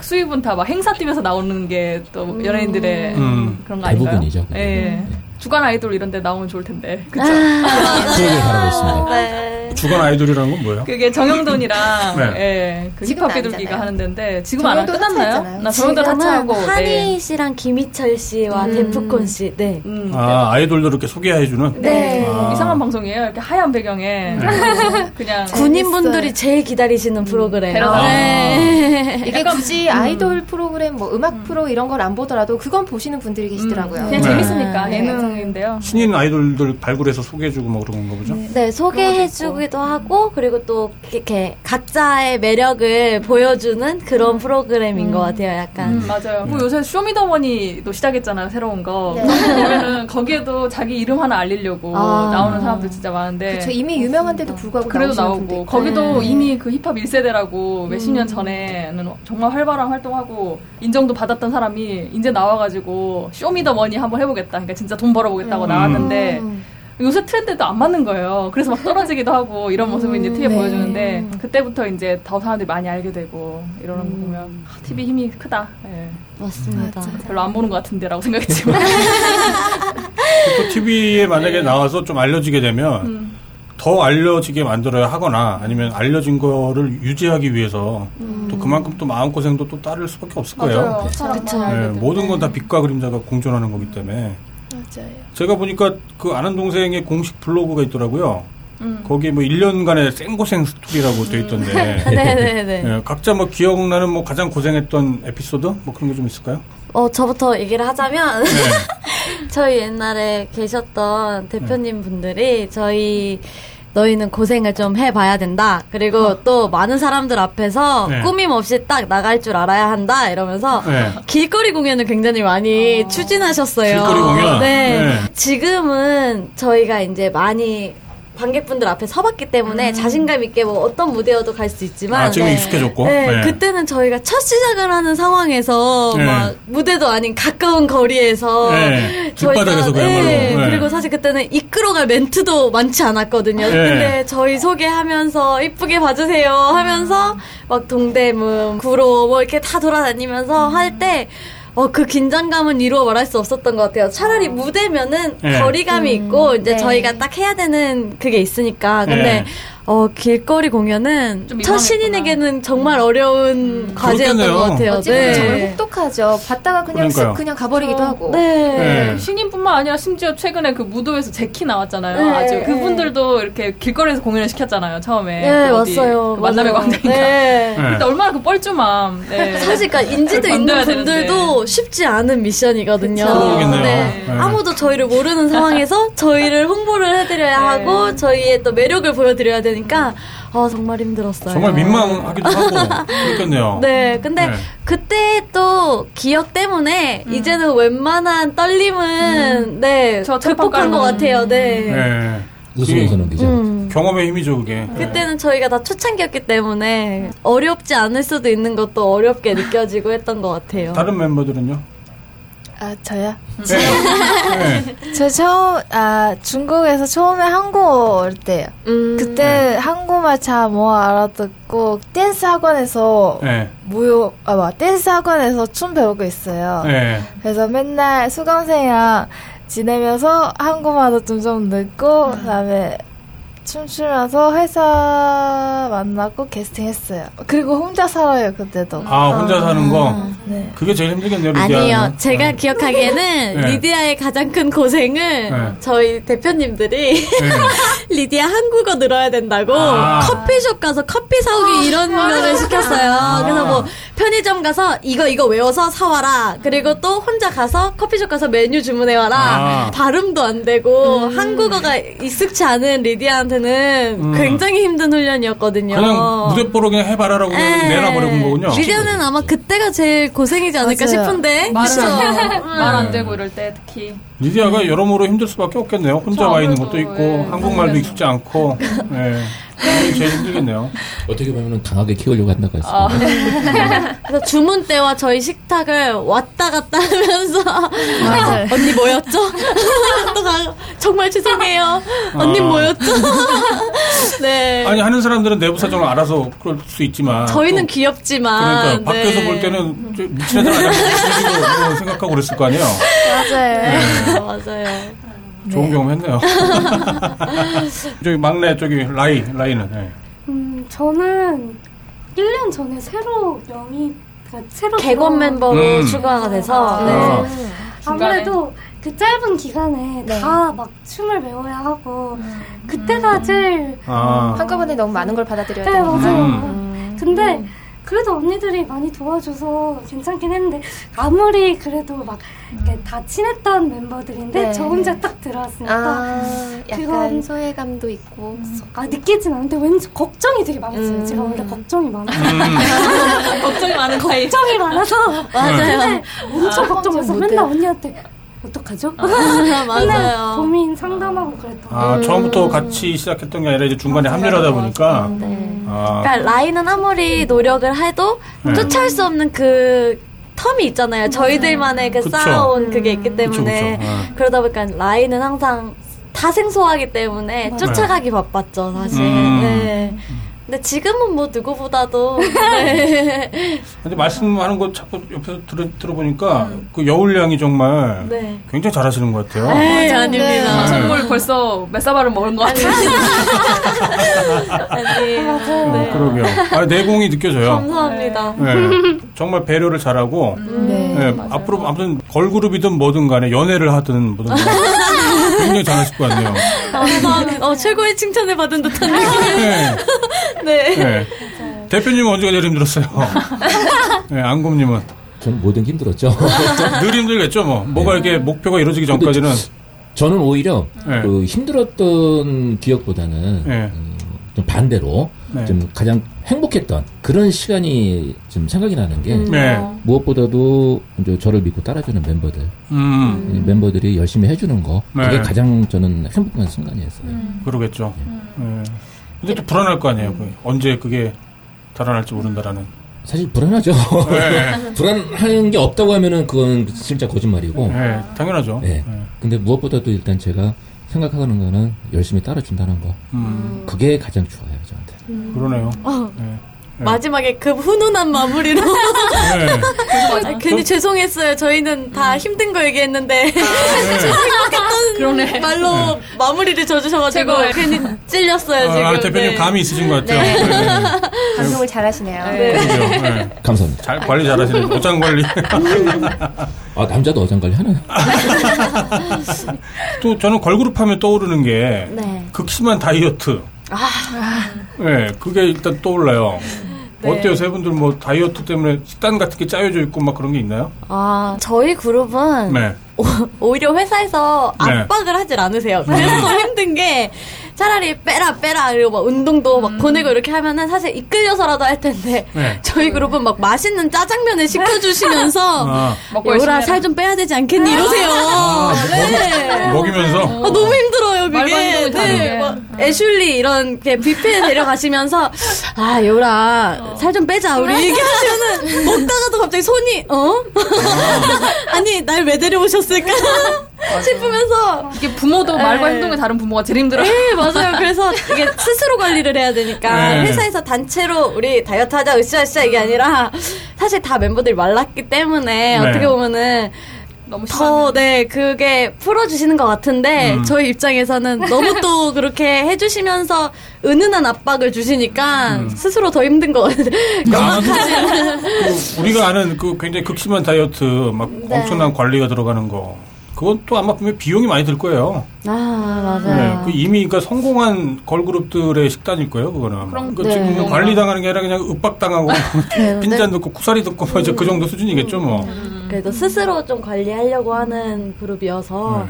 수입은 다 막 행사 뛰면서 나오는 게 또 연예인들의 음. 그런 거 아닌가요? 대부분이죠. 예. 네. 주간 아이돌 이런 데 나오면 좋을 텐데. 그쵸? 그러길 바라고 있습니다. 네. 주간 아이돌이라는 건 뭐예요? 그게 정영돈이랑 네. 예, 그 비둘기가 아니잖아요. 하는 데인데 지금 안 끝났나요? 나 정영돈 하차하고 지금은 한희 네. 씨랑 김희철 씨와 음. 데프콘 씨, 네. 음, 아 아이돌들 이렇게 소개해주는. 네. 아. 이상한 방송이에요. 이렇게 하얀 배경에 그냥 군인분들이 제일 기다리시는 프로그램. 데려다. 네. 이게 굳이 아이돌 프로그램, 뭐 음악 프로 이런 걸 안 보더라도 그건 보시는 분들이 계시더라고요. 그냥 네. 재밌으니까 네. 예능인데요. 신인 아이돌들 발굴해서 소개해주고 뭐 그런 건가 보죠. 네, 소개해주 기도 하고, 그리고 또, 이렇게, 각자의 매력을 보여주는 그런 프로그램인 것 같아요, 약간. 음, 맞아요. 그리고 요새 쇼미더머니도 시작했잖아요, 새로운 거. 네. 보면은 거기에도 자기 이름 하나 알리려고 아. 나오는 사람들 진짜 많은데. 저 이미 유명한데도 불구하고 그래도 나오고. 거기도 네. 이미 그 힙합 1세대라고 몇십 년 전에는 정말 활발한 활동하고 인정도 받았던 사람이 이제 나와가지고 Show Me The Money 한번 해보겠다 그러니까 진짜 돈 벌어보겠다고 음. 나왔는데 요새 트렌드도 안 맞는 거예요 그래서 막 떨어지기도 하고 이런 모습을 이제 TV에 네. 보여주는데 그때부터 이제 더 사람들이 많이 알게 되고 이러는 거 보면 아, TV 힘이 크다 예. 맞습니다. 별로 안 보는 것 같은데라고 생각했지만 또 TV에 만약에 나와서 좀 알려지게 되면 음. 더 알려지게 만들어야 하거나 아니면 알려진 거를 유지하기 위해서 또 그만큼 또 마음고생도 또 따를 수밖에 없을 거예요. 사람 그쵸. 많이 네. 모든 건 다 빛과 그림자가 공존하는 거기 때문에 맞아요. 제가 보니까 그 아는 동생의 공식 블로그가 있더라고요. 음. 거기에 뭐 1년간의 생고생 스토리라고 돼 있던데 네네네. 예, 각자 뭐 기억나는 뭐 가장 고생했던 에피소드 뭐 그런 게 좀 있을까요? 어, 저부터 얘기를 하자면, 네. 저희 옛날에 계셨던 대표님 분들이 저희 너희는 고생을 좀 해봐야 된다. 그리고 또 많은 사람들 앞에서 네. 꾸밈 없이 딱 나갈 줄 알아야 한다. 이러면서 네. 길거리 공연을 굉장히 많이 추진하셨어요. 길거리 공연? 네. 네. 지금은 저희가 이제 많이 관객분들 앞에 서봤기 때문에 자신감 있게 뭐 어떤 무대여도 갈 수 있지만 아, 지금 네. 익숙해졌고. 네, 네. 그때는 저희가 첫 시작을 하는 상황에서 네. 막 무대도 아닌 가까운 거리에서 네, 그야말로. 네, 네. 그리고 사실 그때는 이끌어갈 멘트도 많지 않았거든요. 네. 근데 저희 소개하면서 이쁘게 봐주세요 하면서 막 동대문, 구로 뭐 이렇게 다 돌아다니면서 할 때 어, 그 긴장감은 이루어 말할 수 없었던 것 같아요. 차라리 무대면은 네. 거리감이 있고, 이제 네. 저희가 딱 해야 되는 그게 있으니까. 근데, 네. 어, 길거리 공연은 좀 첫. 신인에게는 정말 어려운 과제였던 그렇겠네요. 것 같아요. 어찌보면 정말 네. 혹독하죠. 봤다가 그냥. 쓱 그냥 가버리기도 하고. 네. 네. 신인뿐만 아니라 심지어 최근에 그 무도에서 제키 나왔잖아요. 네, 아주 네. 그분들도 이렇게 길거리에서 공연을 시켰잖아요. 처음에. 네, 그 왔어요. 그 만남의. 광장인가. 네. 네. 그때 얼마나 그 뻘쭘함. 네. 사실 그러니까 인지도 있는 분들도 되는데. 쉽지 않은 미션이거든요. 네. 네. 아무도 저희를 모르는 상황에서 저희를 홍보를 해드려야 네. 하고 저희의 또 매력을 보여드려야 되 니까 아 정말 힘들었어요. 정말 민망하기도 하고 그렇겠네요. 네, 근데 네. 그때 또 기억 때문에 이제는 웬만한 떨림은 네저 극복한 것. 같아요. 네. 네. 웃으면서 넘기죠. 음. 경험의 힘이죠 그게. 그때는 저희가 다 초창기였기 때문에 어렵지 않을 수도 있는 것도 어렵게 느껴지고 했던 것 같아요. 다른 멤버들은요? 아, 저요? 네. 네. 저 처음, 아, 중국에서 처음에 한국에 올 때요. 음. 그때 한국말 잘 못 알아듣고, 댄스 학원에서, 네. 무효, 아, 뭐, 댄스 학원에서 춤 배우고 있어요. 네. 그래서 맨날 수강생이랑 지내면서 한국말도 좀좀 듣고, 그 다음에 춤추면서 회사 만나고 캐스팅 했어요. 그리고 혼자 살아요, 그때도. 아 혼자 사는 거. 네. 그게 제일 힘들겠네요. 리디아는. 아니요. 제가 네. 기억하기에는 네. 리디아의 가장 큰 고생은 네. 저희 대표님들이 네. 리디아 한국어 늘어야 된다고 아. 커피숍 가서 커피 사오기 이런 거를 시켰어요. 그래서 뭐 편의점 가서 이거 이거 외워서 사와라. 그리고 또 혼자 가서 커피숍 가서 메뉴 주문해와라. 아. 발음도 안 되고 한국어가 익숙치 않은 리디아한테 는 음. 굉장히 힘든 훈련이었거든요. 그냥 무대뽀로 그냥 해봐라라고 그냥 네. 내놔버린 거군요. 리디아는 아마 그때가 제일 고생이지 않을까 맞아요. 싶은데. 말은 그쵸? 말안 되고 이럴 때 특히. 리디아가 여러모로 힘들 수밖에 없겠네요. 혼자 와 있는 것도 있고 예. 한국말도 익숙지 않고. 네. 그게 제일 힘들겠네요. 어떻게 보면 강하게 키우려고 한다고 했어요. 아, 그래서 주문 때와 저희 식탁을 왔다 갔다 하면서 맞아요. 언니 뭐였죠? 또 가, 정말 죄송해요. 언니 아. 뭐였죠? 네. 아니 하는 사람들은 내부 사정을 알아서 그럴 수 있지만 저희는 또 귀엽지만 그러니까 밖에서 네. 볼 때는 저 미친 애들 아니야 뭐 생각하고 그랬을 거 아니에요. 맞아요. 아, 맞아요. 좋은 경험 했네요. 저기 막내 저기 라이 라이는 네. 음, 저는 1년 전에 새로 영입, 그러니까 새로 개건 멤버로 음. 추가가 돼서 아. 네. 아무래도 그 짧은 기간에 네. 다막 춤을 배워야 하고 그때가 제일 아 한꺼번에 너무 많은 걸 받아들여야 네 되니까. 맞아요. 음. 근데 그래도 언니들이 많이 도와줘서 괜찮긴 했는데 아무리 그래도 막 이렇게 다 친했던 멤버들인데 네. 저 혼자 딱 들어왔으니까 아, 약간 소외감도 있고. 아 느끼진 않는데 왠지 걱정이 되게 많았어요. 음. 제가 원래 걱정이 많아서 음. 걱정이 많은. 걱정이 많아서 맞아요. 엄청 걱정해서 못 맨날. 언니한테 어떡하죠? 맞아요. 맨날 고민 상담하고 그랬던 아 처음부터 같이 시작했던 게 아니라 이제 중간에 합류를 하다 보니까 네. 아 그러니까 라인은 아무리 노력을 해도 네. 쫓아올 수 없는 그 텀이 있잖아요. 저희들만의 그 그쵸. 쌓아온 그게 있기 그쵸, 때문에 그쵸. 어. 그러다 보니까 라인은 항상 다 생소하기 때문에 쫓아가기 바빴죠, 사실. 음. 네. 근데 지금은 뭐 누구보다도 네. 근데 말씀하는 거 자꾸 옆에서 들어, 들어보니까 그 여울량이 정말 네. 굉장히 잘하시는 것 같아요. 에이, 아닙니다. 네. 선물 벌써 몇 사발은 먹은 것 같아요. 아니에요. 어, 그러게요. 아, 내공이 느껴져요. 감사합니다. 네. 정말 배려를 잘하고 네. 네, 앞으로 아무튼 걸그룹이든 뭐든 간에 연애를 하든 뭐든 간에 굉장히 잘하실 것 같네요. 감사합니다. 어, 최고의 칭찬을 받은 듯한 느낌. 네. 네. 네. 대표님은 언제가 제일 힘들었어요? 네, 안곰님은 전 뭐든 힘들었죠. 늘 힘들겠죠, 뭐. 뭐가 이렇게 목표가 이루어지기 전까지는. 저는 오히려 네. 그 힘들었던 기억보다는 네. 음, 좀 반대로 네. 좀 가장 행복했던 그런 시간이 좀 생각이 나는 게 네. 무엇보다도 이제 저를 믿고 따라주는 멤버들 음, 이 멤버들이 열심히 해주는 거 네. 그게 가장 저는 행복한 순간이었어요. 그러겠죠. 네. 근데 또 불안할 거 아니에요. 그 언제 그게 달아날지 모른다라는. 사실 불안하죠. 네. 불안한 게 없다고 하면은 그건 진짜 거짓말이고. 네, 당연하죠. 네. 근데 무엇보다도 일단 제가 생각하는 거는 열심히 따라준다는 거. 음, 그게 가장 좋아요, 저한테. 그러네요. 어, 네. 마지막에 그 훈훈한 마무리로. 네. 아, 괜히 죄송했어요. 저희는 다 힘든 거 얘기했는데. 행복했던 말로 마무리를 져주셔가지고. 괜히 찔렸어요, 지금. 아, 대표님 네. 감이 있으신 것 같아요. 네. 방송을 잘하시네요. 네. 감사합니다. 잘 관리 잘하시네요. 옷장 관리. 아, 남자도 어장 관리 하나요? 또 저는 걸그룹 하면 떠오르는 게 네. 극심한 다이어트. 네, 그게 일단 떠올라요. 어때요? 세 분들 뭐 다이어트 때문에 식단 같은 게 짜여져 있고 막 그런 게 있나요? 아, 저희 그룹은 네. 오, 히려 회사에서 네. 압박을 하질 않으세요. 그래서 더 힘든 게 차라리 빼라 빼라 그리고 막 운동도 막 보내고 이렇게 하면은 사실 이끌려서라도 할 텐데 네. 저희 그룹은 막 맛있는 짜장면을 시켜주시면서 아, 먹고 열심히 여우라 해라. 살좀 빼야 되지 않겠니 이러세요. 네. 먹이면서 아, 너무 힘들어요, 그게. 네, 막 애슐리 이런 게 뷔페에 데려가시면서 아, 여우라 살좀 빼자. 우리 얘기하시면은 먹다가도 갑자기 손이 어? 아니, 날 왜 데려오셨 을까? 싶으면서 이게 부모도 말과 네. 행동이 다른 부모가 제일 힘들어요. 네, 맞아요. 그래서 이게 스스로 관리를 해야 되니까 네. 회사에서 단체로 우리 다이어트 하자, 으쌰으쌰 이게 아니라 사실 다 멤버들이 말랐기 때문에 네. 어떻게 보면은 더, 네, 그게 풀어주시는 것 같은데, 음. 저희 입장에서는 너무 또 그렇게 해주시면서 은은한 압박을 주시니까 음. 스스로 더 힘든 것 같아요. 아, 그 우리가 아는 그 굉장히 극심한 다이어트 막 네. 엄청난 관리가 들어가는 거. 그건 또 아마 분명히 비용이 많이 들 거예요. 아, 네, 맞아요. 그 이미 그러니까 성공한 걸그룹들의 식단일 거예요, 그거는. 그럼 그 네. 지금 관리 당하는 게 아니라 그냥 윽박당하고 네, 빈잔 듣고 쿠사리 듣고 뭐 이제 그 정도 수준이겠죠, 뭐. 그래도 스스로 좀 관리하려고 하는 그룹이어서,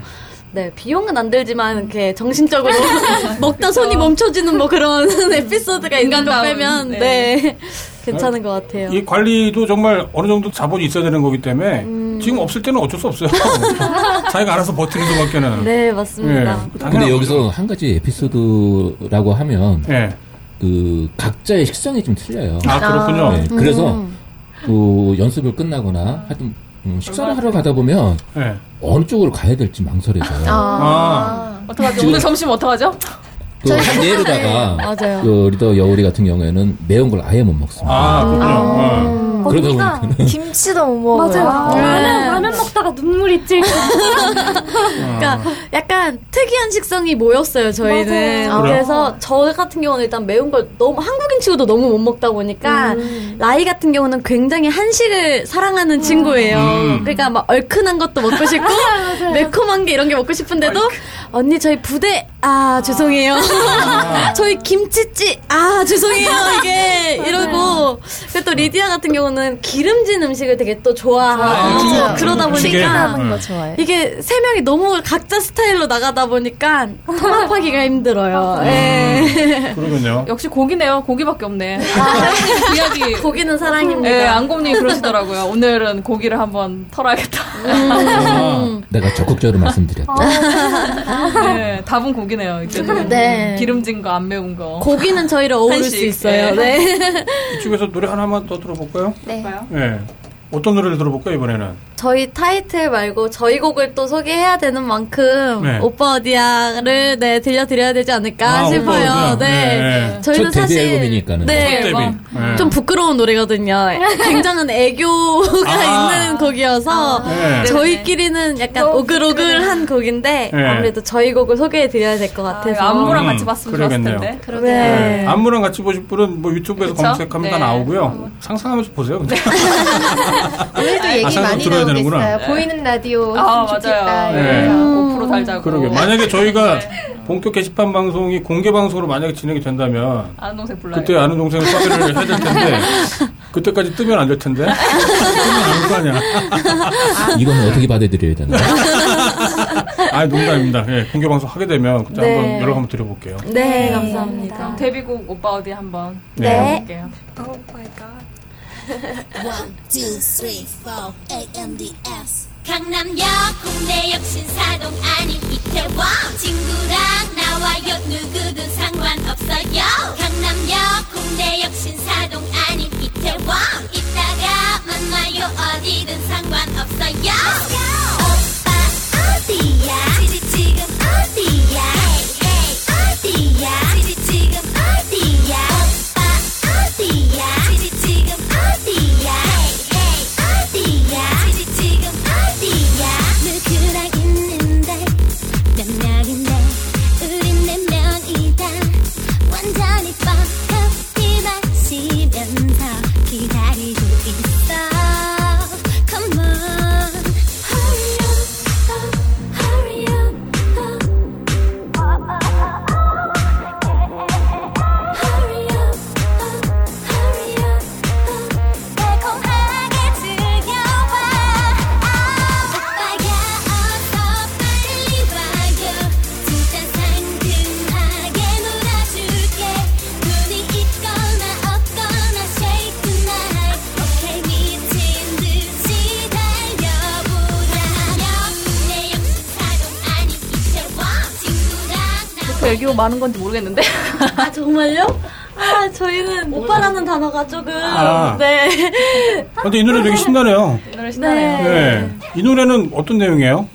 네, 비용은 안 들지만, 이렇게 정신적으로 먹다 손이 멈춰지는 뭐 그런 에피소드가 있는 거 인간다운, 빼면, 네. 네, 괜찮은 것 같아요. 이 관리도 정말 어느 정도 자본이 있어야 되는 거기 때문에 음. 지금 없을 때는 어쩔 수 없어요. 자기가 알아서 버티는 수밖에는. 네, 맞습니다. 예, 그 근데 여기서. 한 가지 에피소드라고 하면 예. 그 각자의 식성이 좀 틀려요. 아, 그렇군요. 네, 그래서 그 연습을 끝나거나 하여튼 음, 식사를 하러 가다 보면 네. 어느 쪽으로 가야 될지 망설여져요. 아, 어떡하죠? 지금- 오늘 점심 어떡하죠? 그한 예로다가. 그 리더 여울이 같은 경우에는 매운 걸 아예 못 먹습니다. 아, 그렇군요. 어. 그러다 거기가 보니까 김치도 못 먹어요. 맞아요. 라면, 라면 먹다가 눈물이 찔. 그러니까 약간 특이한 식성이 모였어요 저희는. 맞아요. 그래서 저 같은 경우는 일단 매운 걸 너무 한국인 치고도 너무 못 먹다 보니까 라이 같은 경우는 굉장히 한식을 사랑하는 친구예요. 음. 그러니까 막 얼큰한 것도 먹고 싶고 매콤한 게 이런 게 먹고 싶은데도 언니 저희 부대 아 죄송해요. 저희 김치찌 아 죄송해요 이게 이러고 또 리디아 같은 경우는 기름진 음식을 되게 또 좋아하고 맞아요. 그러다. 보니까 좋아해. 이게 세 명이 너무 각자 스타일로 나가다 보니까 통합하기가 힘들어요. 예. 그러군요. 역시 고기네요. 고기밖에 없네. 아. 그 이야기. 고기는 사랑입니다. 예, 안곰님 그러시더라고요. 오늘은 고기를 한번 털어야겠다. 아, 내가 적극적으로 말씀드렸다. 네, 답은 고기 네요. 이제는 네. 기름진 거, 안 매운 거. 고기는 저희를 어우를 한식. 수 있어요. 예. 네. 이쪽에서 노래 하나만 더 들어볼까요? 네. 네. 어떤 노래를 들어볼까요, 이번에는? 저희 타이틀 말고 저희 곡을 또 소개해야 되는 만큼 네. 오빠 어디야를 네 들려드려야 되지 않을까 아, 싶어요. 어디야. 네. 네. 저희는 사실 앨범이니까는. 네. 첫 데뷔. 뭐, 네. 좀 부끄러운 노래거든요. 굉장한 애교가 아. 있는 곡이어서 네. 저희끼리는 약간 오글오글한 곡인데 네. 아무래도 저희 곡을 소개해 드려야 될것 아, 같아서. 안무랑 음, 같이 봤으면 좋았을. 텐데. 그러게요. 네. 네. 안무랑 같이 보실 분은 뭐 유튜브에서 그쵸? 검색하면 다 네. 나오고요. 상상하면서 보세요. 오늘도 얘기 아, 많이 들어야 되는구나. 나오겠어요. 보이는 라디오 아, 좋겠다. 맞아요. 네. 이러면서. 고프로 달자고. 그러게. 만약에 저희가 본격 게시판 방송이 공개 방송으로 만약에 진행이 된다면 아는 동생 불러요. 그때 아는 동생을 섭외를 해야 될 텐데 그때까지 뜨면 안 될 텐데 뜨면 안거 아니야. 이거는 어떻게 받아들여야 되나? 아 농담입니다. 예, 공개 방송 하게 되면 그때 네. 한번 연락 한번 드려볼게요. 네, 감사합니다. 그럼 데뷔곡 오빠 어디 한번 네. 볼게요. One, two, three, four, AMDS. 강남역, 홍대역, 신사동 아닌 이태원. 친구랑 나와요, 누구든 상관없어요. 강남역, 홍대역, 신사동 아닌 이태원. 이따가 만나요, 어디든 상관없어요. 오빠, 어디야? 지금 어디야? 어디야? 지지 지금 많은 건지 모르겠는데. 아 정말요? 아 저희는 오빠라는 단어가 조금 아. 네. 근데 이 노래 되게 신나네요. 이 노래 신나네요. 네. 이 노래는 어떤 내용이에요?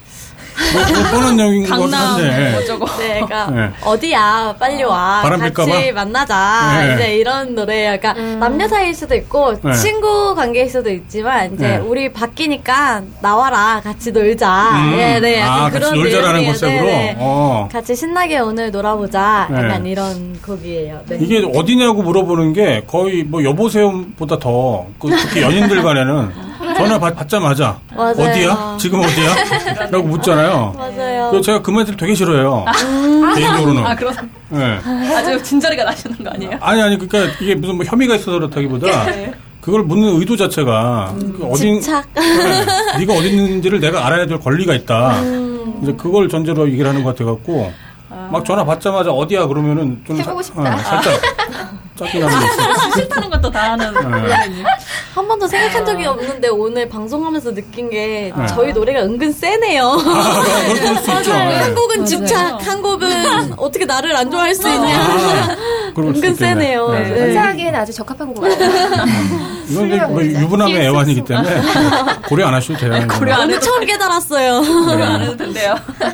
뭐, 뭐 뻔한 내용인 것 같긴 강남 한데. 어쩌고. 네, 그러니까 네. 어디야 빨리 와 바람 같이 필까봐? 만나자 네. 이제 이런 노래예요. 그러니까 남녀 사이일 수도 있고 네. 친구 관계일 수도 있지만 이제 네. 우리 바뀌니까 나와라 같이 놀자. 음. 네, 네, 약간 아, 같이 그런 놀자라는. 컨셉으로? 네, 네. 어. 같이 신나게 오늘 놀아보자. 네. 약간 이런 곡이에요. 네. 이게 어디냐고 물어보는 게 거의 뭐 여보세요보다 더, 그 특히 연인들 간에는 전화 받, 받자마자 맞아요. 어디야? 지금 어디야? 라고 묻잖아요. 맞아요. 그래서 제가 그 멘트를 되게 싫어해요. 개인적으로는. 아, 그런 네. 아주 진저리가 나시는 거 아니에요? 아니, 아니, 그러니까 이게 무슨 뭐 혐의가 있어서 그렇다기보다 네. 그걸 묻는 의도 자체가 그 어딘, 집착. 네, 네가 어디 있는지를 내가 알아야 될 권리가 있다. 음. 이제 그걸 전제로 얘기를 하는 것 같아 갖고 막 전화 받자마자 어디야 그러면은 좀 해보고 사- 싶다. 어, 살짝 짜증나는 게 있어. 싫다는 것도 다 하는 그러니. 한 번도 생각한 적이 없는데 오늘 방송하면서 느낀 게 네. 저희 노래가 은근 세네요. 아, 있죠. 한 네. 곡은 집착, 한 곡은 어떻게 나를 안 좋아할 수 있냐. 아, 은근. 세네요. 네. 네. 행사하기에는 아주 적합한 것 같아요. 이건 이제 뭐 유부남의 애완이기 때문에 고려 안 하셔도 돼요. 고려 안 해도 처음 깨달았어요. 고려 안 해도 된대요. 네,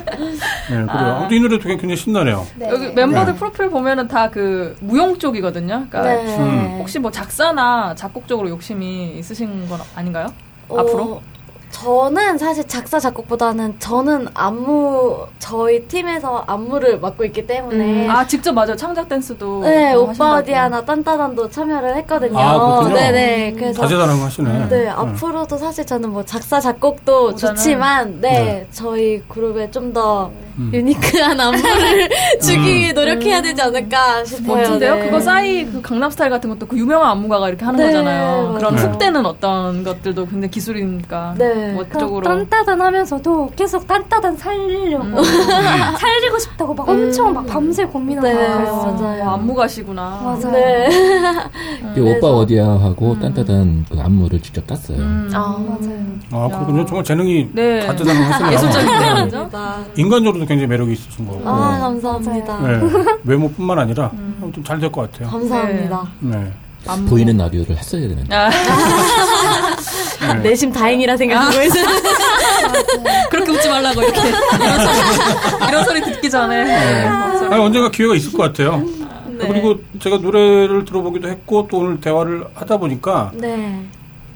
그래요. 아무튼 이 노래도 굉장히 신나네요. 네. 여기 멤버들 네. 프로필 보면은 다 그 무용 쪽이거든요. 그러니까 네. 음. 혹시 뭐 작사나 작곡 쪽으로 욕심이 있으신 건 아닌가요? 어, 앞으로? 저는 사실 작사 작곡보다는 저는 안무 저희 팀에서 안무를 맡고 있기 때문에 아 직접 맞아요. 창작 댄스도 네또 오빠. 어디야나 딴따단도 참여를 했거든요. 아. 네네 그래서 다재다능한 거 하시네. 네, 앞으로도 사실 저는 뭐 작사, 작곡도 보다는- 좋지만, 네, 네. 저희 그룹에 좀더 음. 유니크한 안무를 주기 위해 노력해야 되지 않을까 싶어요. 멋진데요? 네. 그거 싸이 그 강남스타일 같은 것도 그 유명한 안무가가 이렇게 하는 네, 거잖아요. 그런 맞아요. 훅되는 어떤 것들도 굉장히 기술이니까 네. 쪽으로 딴따단 하면서도 계속 딴따단 살리려고 살리고 싶다고 막 엄청 막 밤새 고민하고 네. 맞아요. 어, 안무가시구나. 맞아요. 네. 그 오빠 어디야 하고 딴따단 그 안무를 직접 땄어요. 음. 아, 맞아요. 아, 그렇군요. 정말 재능이 네. 다재다능하시네요. 예술적인 네. 인간적으로도 굉장히 매력이 있으신 거고. 아, 감사합니다. 네. 외모뿐만 아니라 아무튼 잘 될 것 같아요. 감사합니다. 네. 안무. 보이는 라디오를 했어야 되는데. 아, 내심 다행이라 생각하고 있어요. 그렇게 웃지 말라고 이렇게 이런 소리, 이런 소리 듣기 전에. 네. 아니, 언젠가 기회가 있을 것 같아요. 그리고 제가 노래를 들어보기도 했고 또 오늘 대화를 하다 보니까 네.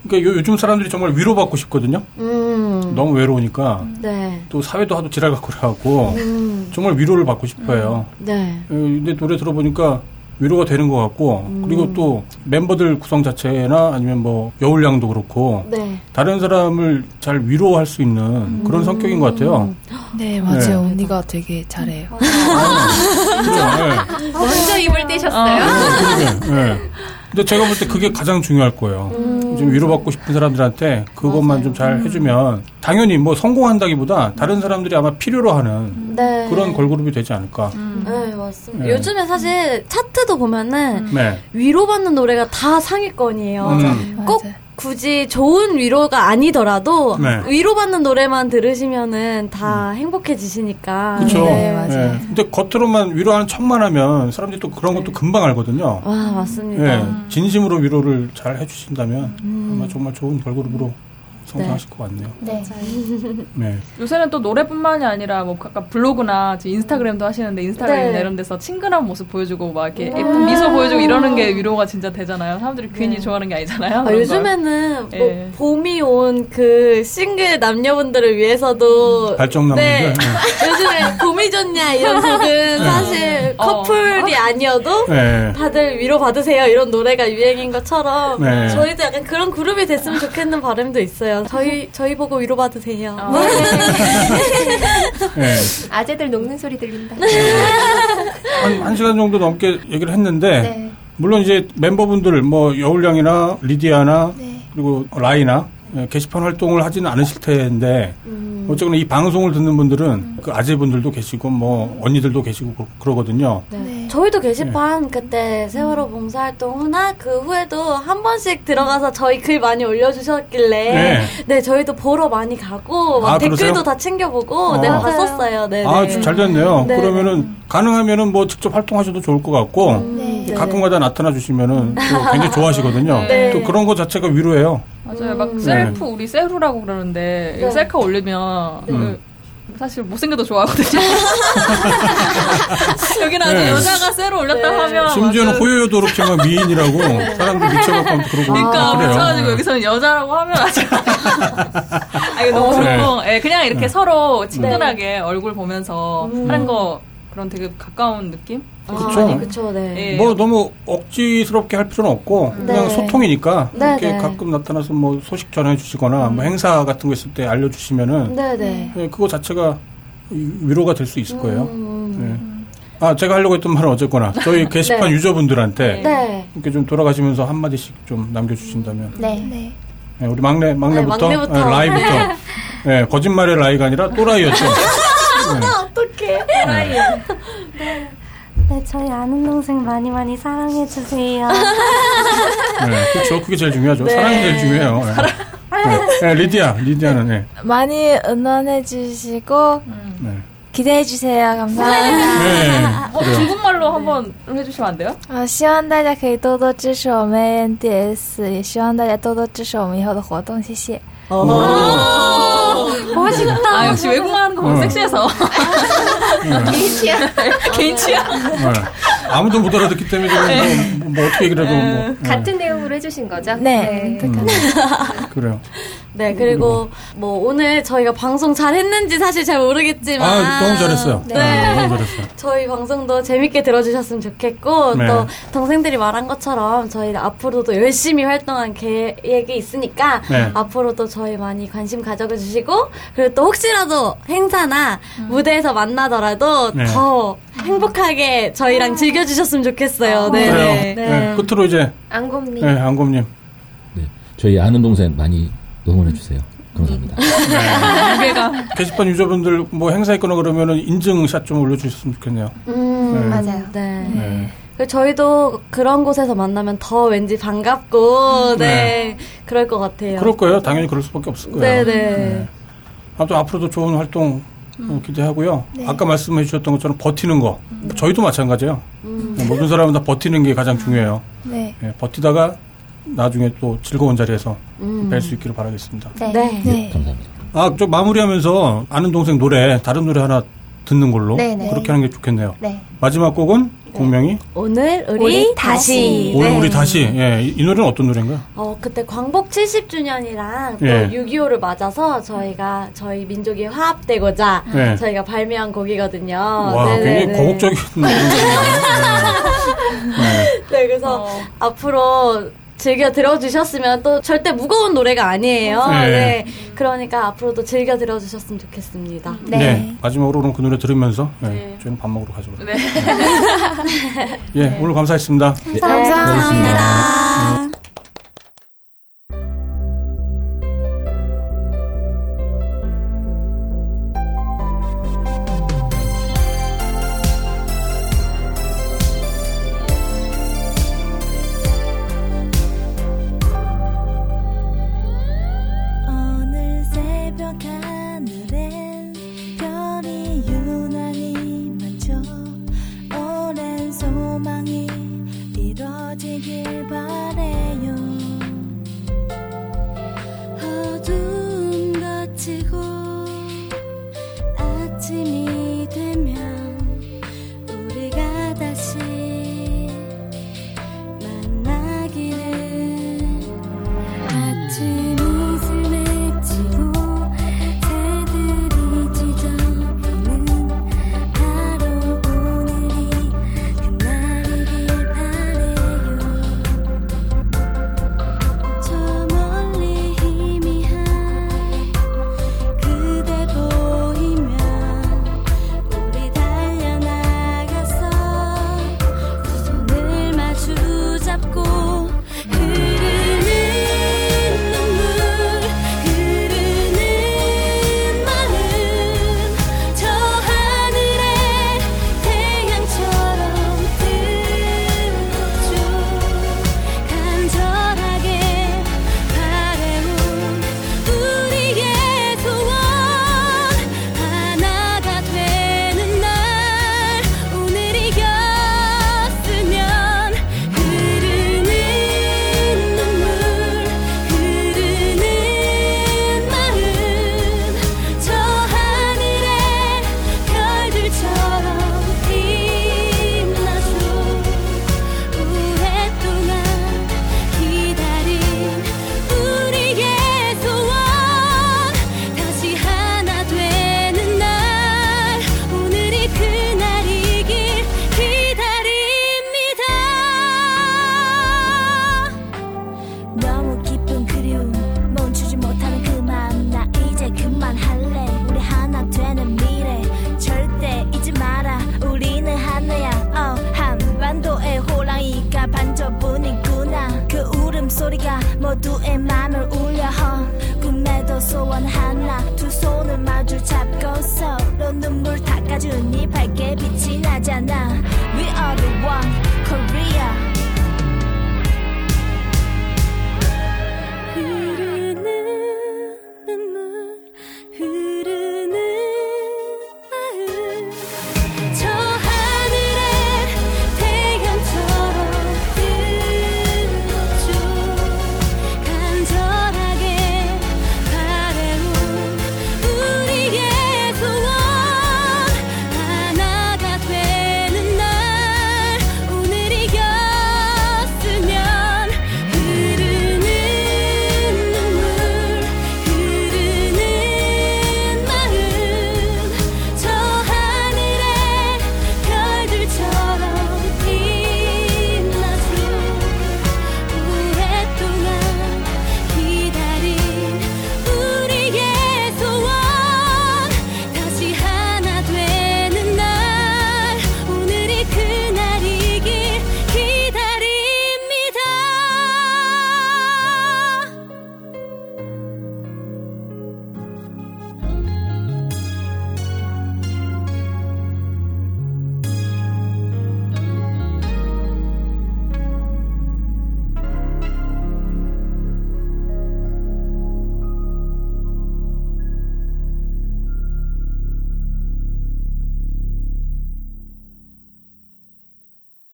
그러니까 요, 요즘 사람들이 정말 위로받고 싶거든요. 음. 너무 외로우니까 네. 또 사회도 하도 지랄 갖고 그래갖고 음. 정말 위로를 받고 싶어요. 네. 어, 근데 노래 들어보니까 위로가 되는 것 같고 음. 그리고 또 멤버들 구성 자체나 아니면 뭐 여울량도 그렇고 네. 다른 사람을 잘 위로할 수 있는 음. 그런 성격인 것 같아요. 네, 맞아요. 네. 언니가 되게 잘해요. 그죠? 네. 먼저 입을 떼셨어요? 그러게, 예. 근데 제가 볼 때 그게 가장 중요할 거예요. 좀 위로받고 싶은 사람들한테 그것만 좀 잘 해주면 당연히 뭐 성공한다기보다 다른 사람들이 아마 필요로 하는 네. 그런 걸그룹이 되지 않을까. 네, 맞습니다. 네. 요즘에 사실 차트도 보면은 네. 위로받는 노래가 다 상위권이에요. 음. 꼭 맞아요. 굳이 좋은 위로가 아니더라도 네. 위로받는 노래만 들으시면은 다 행복해지시니까. 그렇죠. 네. 맞아요. 근데 겉으로만 위로하는 척만 하면 사람들이 또 그런 것도 금방 알거든요. 와, 맞습니다. 네. 진심으로 위로를 잘 해주신다면 아마 정말 좋은 걸그룹으로 성장하실 것 같네요. 네. 네. 요새는 또 노래뿐만이 아니라 뭐 각각 블로그나 인스타그램도 하시는데 인스타그램 네. 이런 데서 친근한 모습 보여주고 막 이렇게 예쁜 미소 보여주고 이러는 게 위로가 진짜 되잖아요. 사람들이 괜히 좋아하는 게 아니잖아요. 아. 요즘에는 뭐 예. 봄이 온 그 싱글 남녀분들을 위해서도 발정남분들. 네. 요즘에 봄이 좋냐 이런 곡은 사실 어. 커플이 아니어도 네. 다들 위로 받으세요 이런 노래가 유행인 것처럼 네. 저희도 약간 그런 그룹이 됐으면 좋겠는 바람도 있어요. 저희 저희 보고 위로 받으세요. 어. 네. 아재들 녹는 소리 들린다. 한, 한 시간 정도 넘게 얘기를 했는데, 네. 물론 이제 멤버분들, 뭐, 여울량이나 리디아나, 네. 그리고 라이나, 예, 게시판 활동을 하지는 않으실 텐데, 음. 어쨌거나 이 방송을 듣는 분들은 그 아재분들도 계시고, 뭐, 언니들도 계시고 그- 그러거든요. 네. 저희도 게시판 그때 세월호 봉사활동 후나 그 후에도 한 번씩 들어가서 저희 글 많이 올려주셨길래 네. 네, 저희도 보러 많이 가고 막 아, 댓글도 그러세요? 다 챙겨보고 네 아. 봤었어요. 네. 아, 네. 잘 됐네요. 네. 그러면은, 가능하면은 뭐, 직접 활동하셔도 좋을 것 같고, 네. 가끔가다 나타나 주시면은 또 굉장히 좋아하시거든요. 네. 또 그런 거 자체가 위로예요. 맞아요. 막 셀프 우리 세루라고 그러는데 네. 셀카 올리면 음. 그 사실 못생겨도 좋아하거든요. 여기는 아주 네. 여자가 세루 올렸다 네. 하면 심지어는 완전- 호요요도 그렇게 막 미인이라고 사람들 미쳐갖고 그러고 그러니까 네. 여기서는 여자라고 하면 아주 아 이거 너무 네. 좋고 예, 그냥 이렇게 서로 친근하게 얼굴 보면서 하는 거 그런 되게 가까운 느낌? 그쵸. 아, 네, 그쵸, 네. 예. 뭐 너무 억지스럽게 할 필요는 없고 그냥 네. 소통이니까 네, 이렇게 네. 가끔 나타나서 뭐 소식 전해 주시거나 뭐 행사 같은 거 있을 때 알려 주시면은 네, 네. 예, 그거 자체가 위- 위로가 될 수 있을 거예요. 음, 예. 아 제가 하려고 했던 말은 어쨌거나 저희 게시판 네. 유저분들한테 네. 이렇게 좀 돌아가시면서 한 마디씩 좀 남겨 주신다면 네. 네. 예, 우리 막내 막내부터, 네, 막내부터. 예, 라이부터 예, 거짓말의 라이가 아니라 또라이였죠. 어떡해. 네, 저희 아는 동생 많이 많이 사랑해주세요. 네, 그렇죠. 그게 제일 중요하죠. 네. 사랑이 제일 중요해요. 네. 네, 네, 리디아, 리디아는 네. 많이 응원해주시고, 네. 기대해 주세요. 감사합니다. 네. 어, 그래요. 중국말로 한번 해주시면 안 돼요? 啊，希望大家可以多多支持我们 NDS，也希望大家多多支持我们以后的活动，谢谢。 멋있다. 아 역시 외국말 하는 거 보면 어. 섹시해서 개인 취향. 개인 취향. 네. 아무도 못 알아듣기 때문에 지금 뭐, 뭐 어떻게 얘기를 해도 뭐. 네. 같은 내용으로 해주신 거죠? 네. 음, 그래요. 네, 그리고 뭐 오늘 저희가 방송 잘 했는지 사실 잘 모르겠지만 아, 너무 잘했어요. 네. 네, 너무 잘했어요. 저희 방송도 재밌게 들어주셨으면 좋겠고 네. 또 동생들이 말한 것처럼 저희 앞으로도 열심히 활동한 계획이 있으니까 네. 앞으로도 저희 많이 관심 가져주시고 그리고 또 혹시라도 행사나 무대에서 만나더라도 네. 더 행복하게 저희랑 즐겨 주셨으면 좋겠어요. 네. 그래요. 네. 네. 끝으로 이제, 안곰님. 네, 안곰님. 네. 저희 아는 동생 많이 응원해 주세요. 감사합니다. 무게가 게시판 유저분들 뭐 행사 있거나 그러면은 인증샷 좀 올려주셨으면 좋겠네요. 음, 네. 맞아요. 네. 네. 그리고 저희도 그런 곳에서 만나면 더 왠지 반갑고, 네, 네. 그럴 것 같아요. 그럴 거예요. 당연히 그럴 수밖에 없을 거예요. 네네. 아무튼 앞으로도 좋은 활동 어, 기대하고요. 아까 말씀해 주셨던 것처럼 버티는 거. 저희도 마찬가지예요. 네, 모든 사람은 다 버티는 게 가장 중요해요. 네. 예, 버티다가 나중에 또 즐거운 자리에서 음. 뵐수 있기를 바라겠습니다. 네. 네. 네, 감사합니다. 아, 저 마무리하면서 아는 동생 노래, 다른 노래 하나 듣는 걸로 네네. 그렇게 하는 게 좋겠네요. 네. 마지막 곡은 공명이 오늘 우리, 우리 다시. 오늘 네. 우리 다시. 예, 이, 이 노래는 어떤 노래인가요? 어, 그때 광복 70주년이랑 또 예. 6.25를 맞아서 저희가 저희 민족이 화합되고자 네. 저희가 발매한 곡이거든요. 와, 네네네. 굉장히 거국적인 노래네요. 네. 네, 그래서 어. 앞으로 즐겨 들어주셨으면 또 절대 무거운 노래가 아니에요. 네. 네. 그러니까 앞으로도 즐겨 들어주셨으면 좋겠습니다. 네. 네. 마지막으로 그럼 그 노래 들으면서 예, 네. 저희는 밥 먹으러 가죠. 그럼. 네. 예, 오늘 감사했습니다. 네, 감사합니다. 고맙습니다.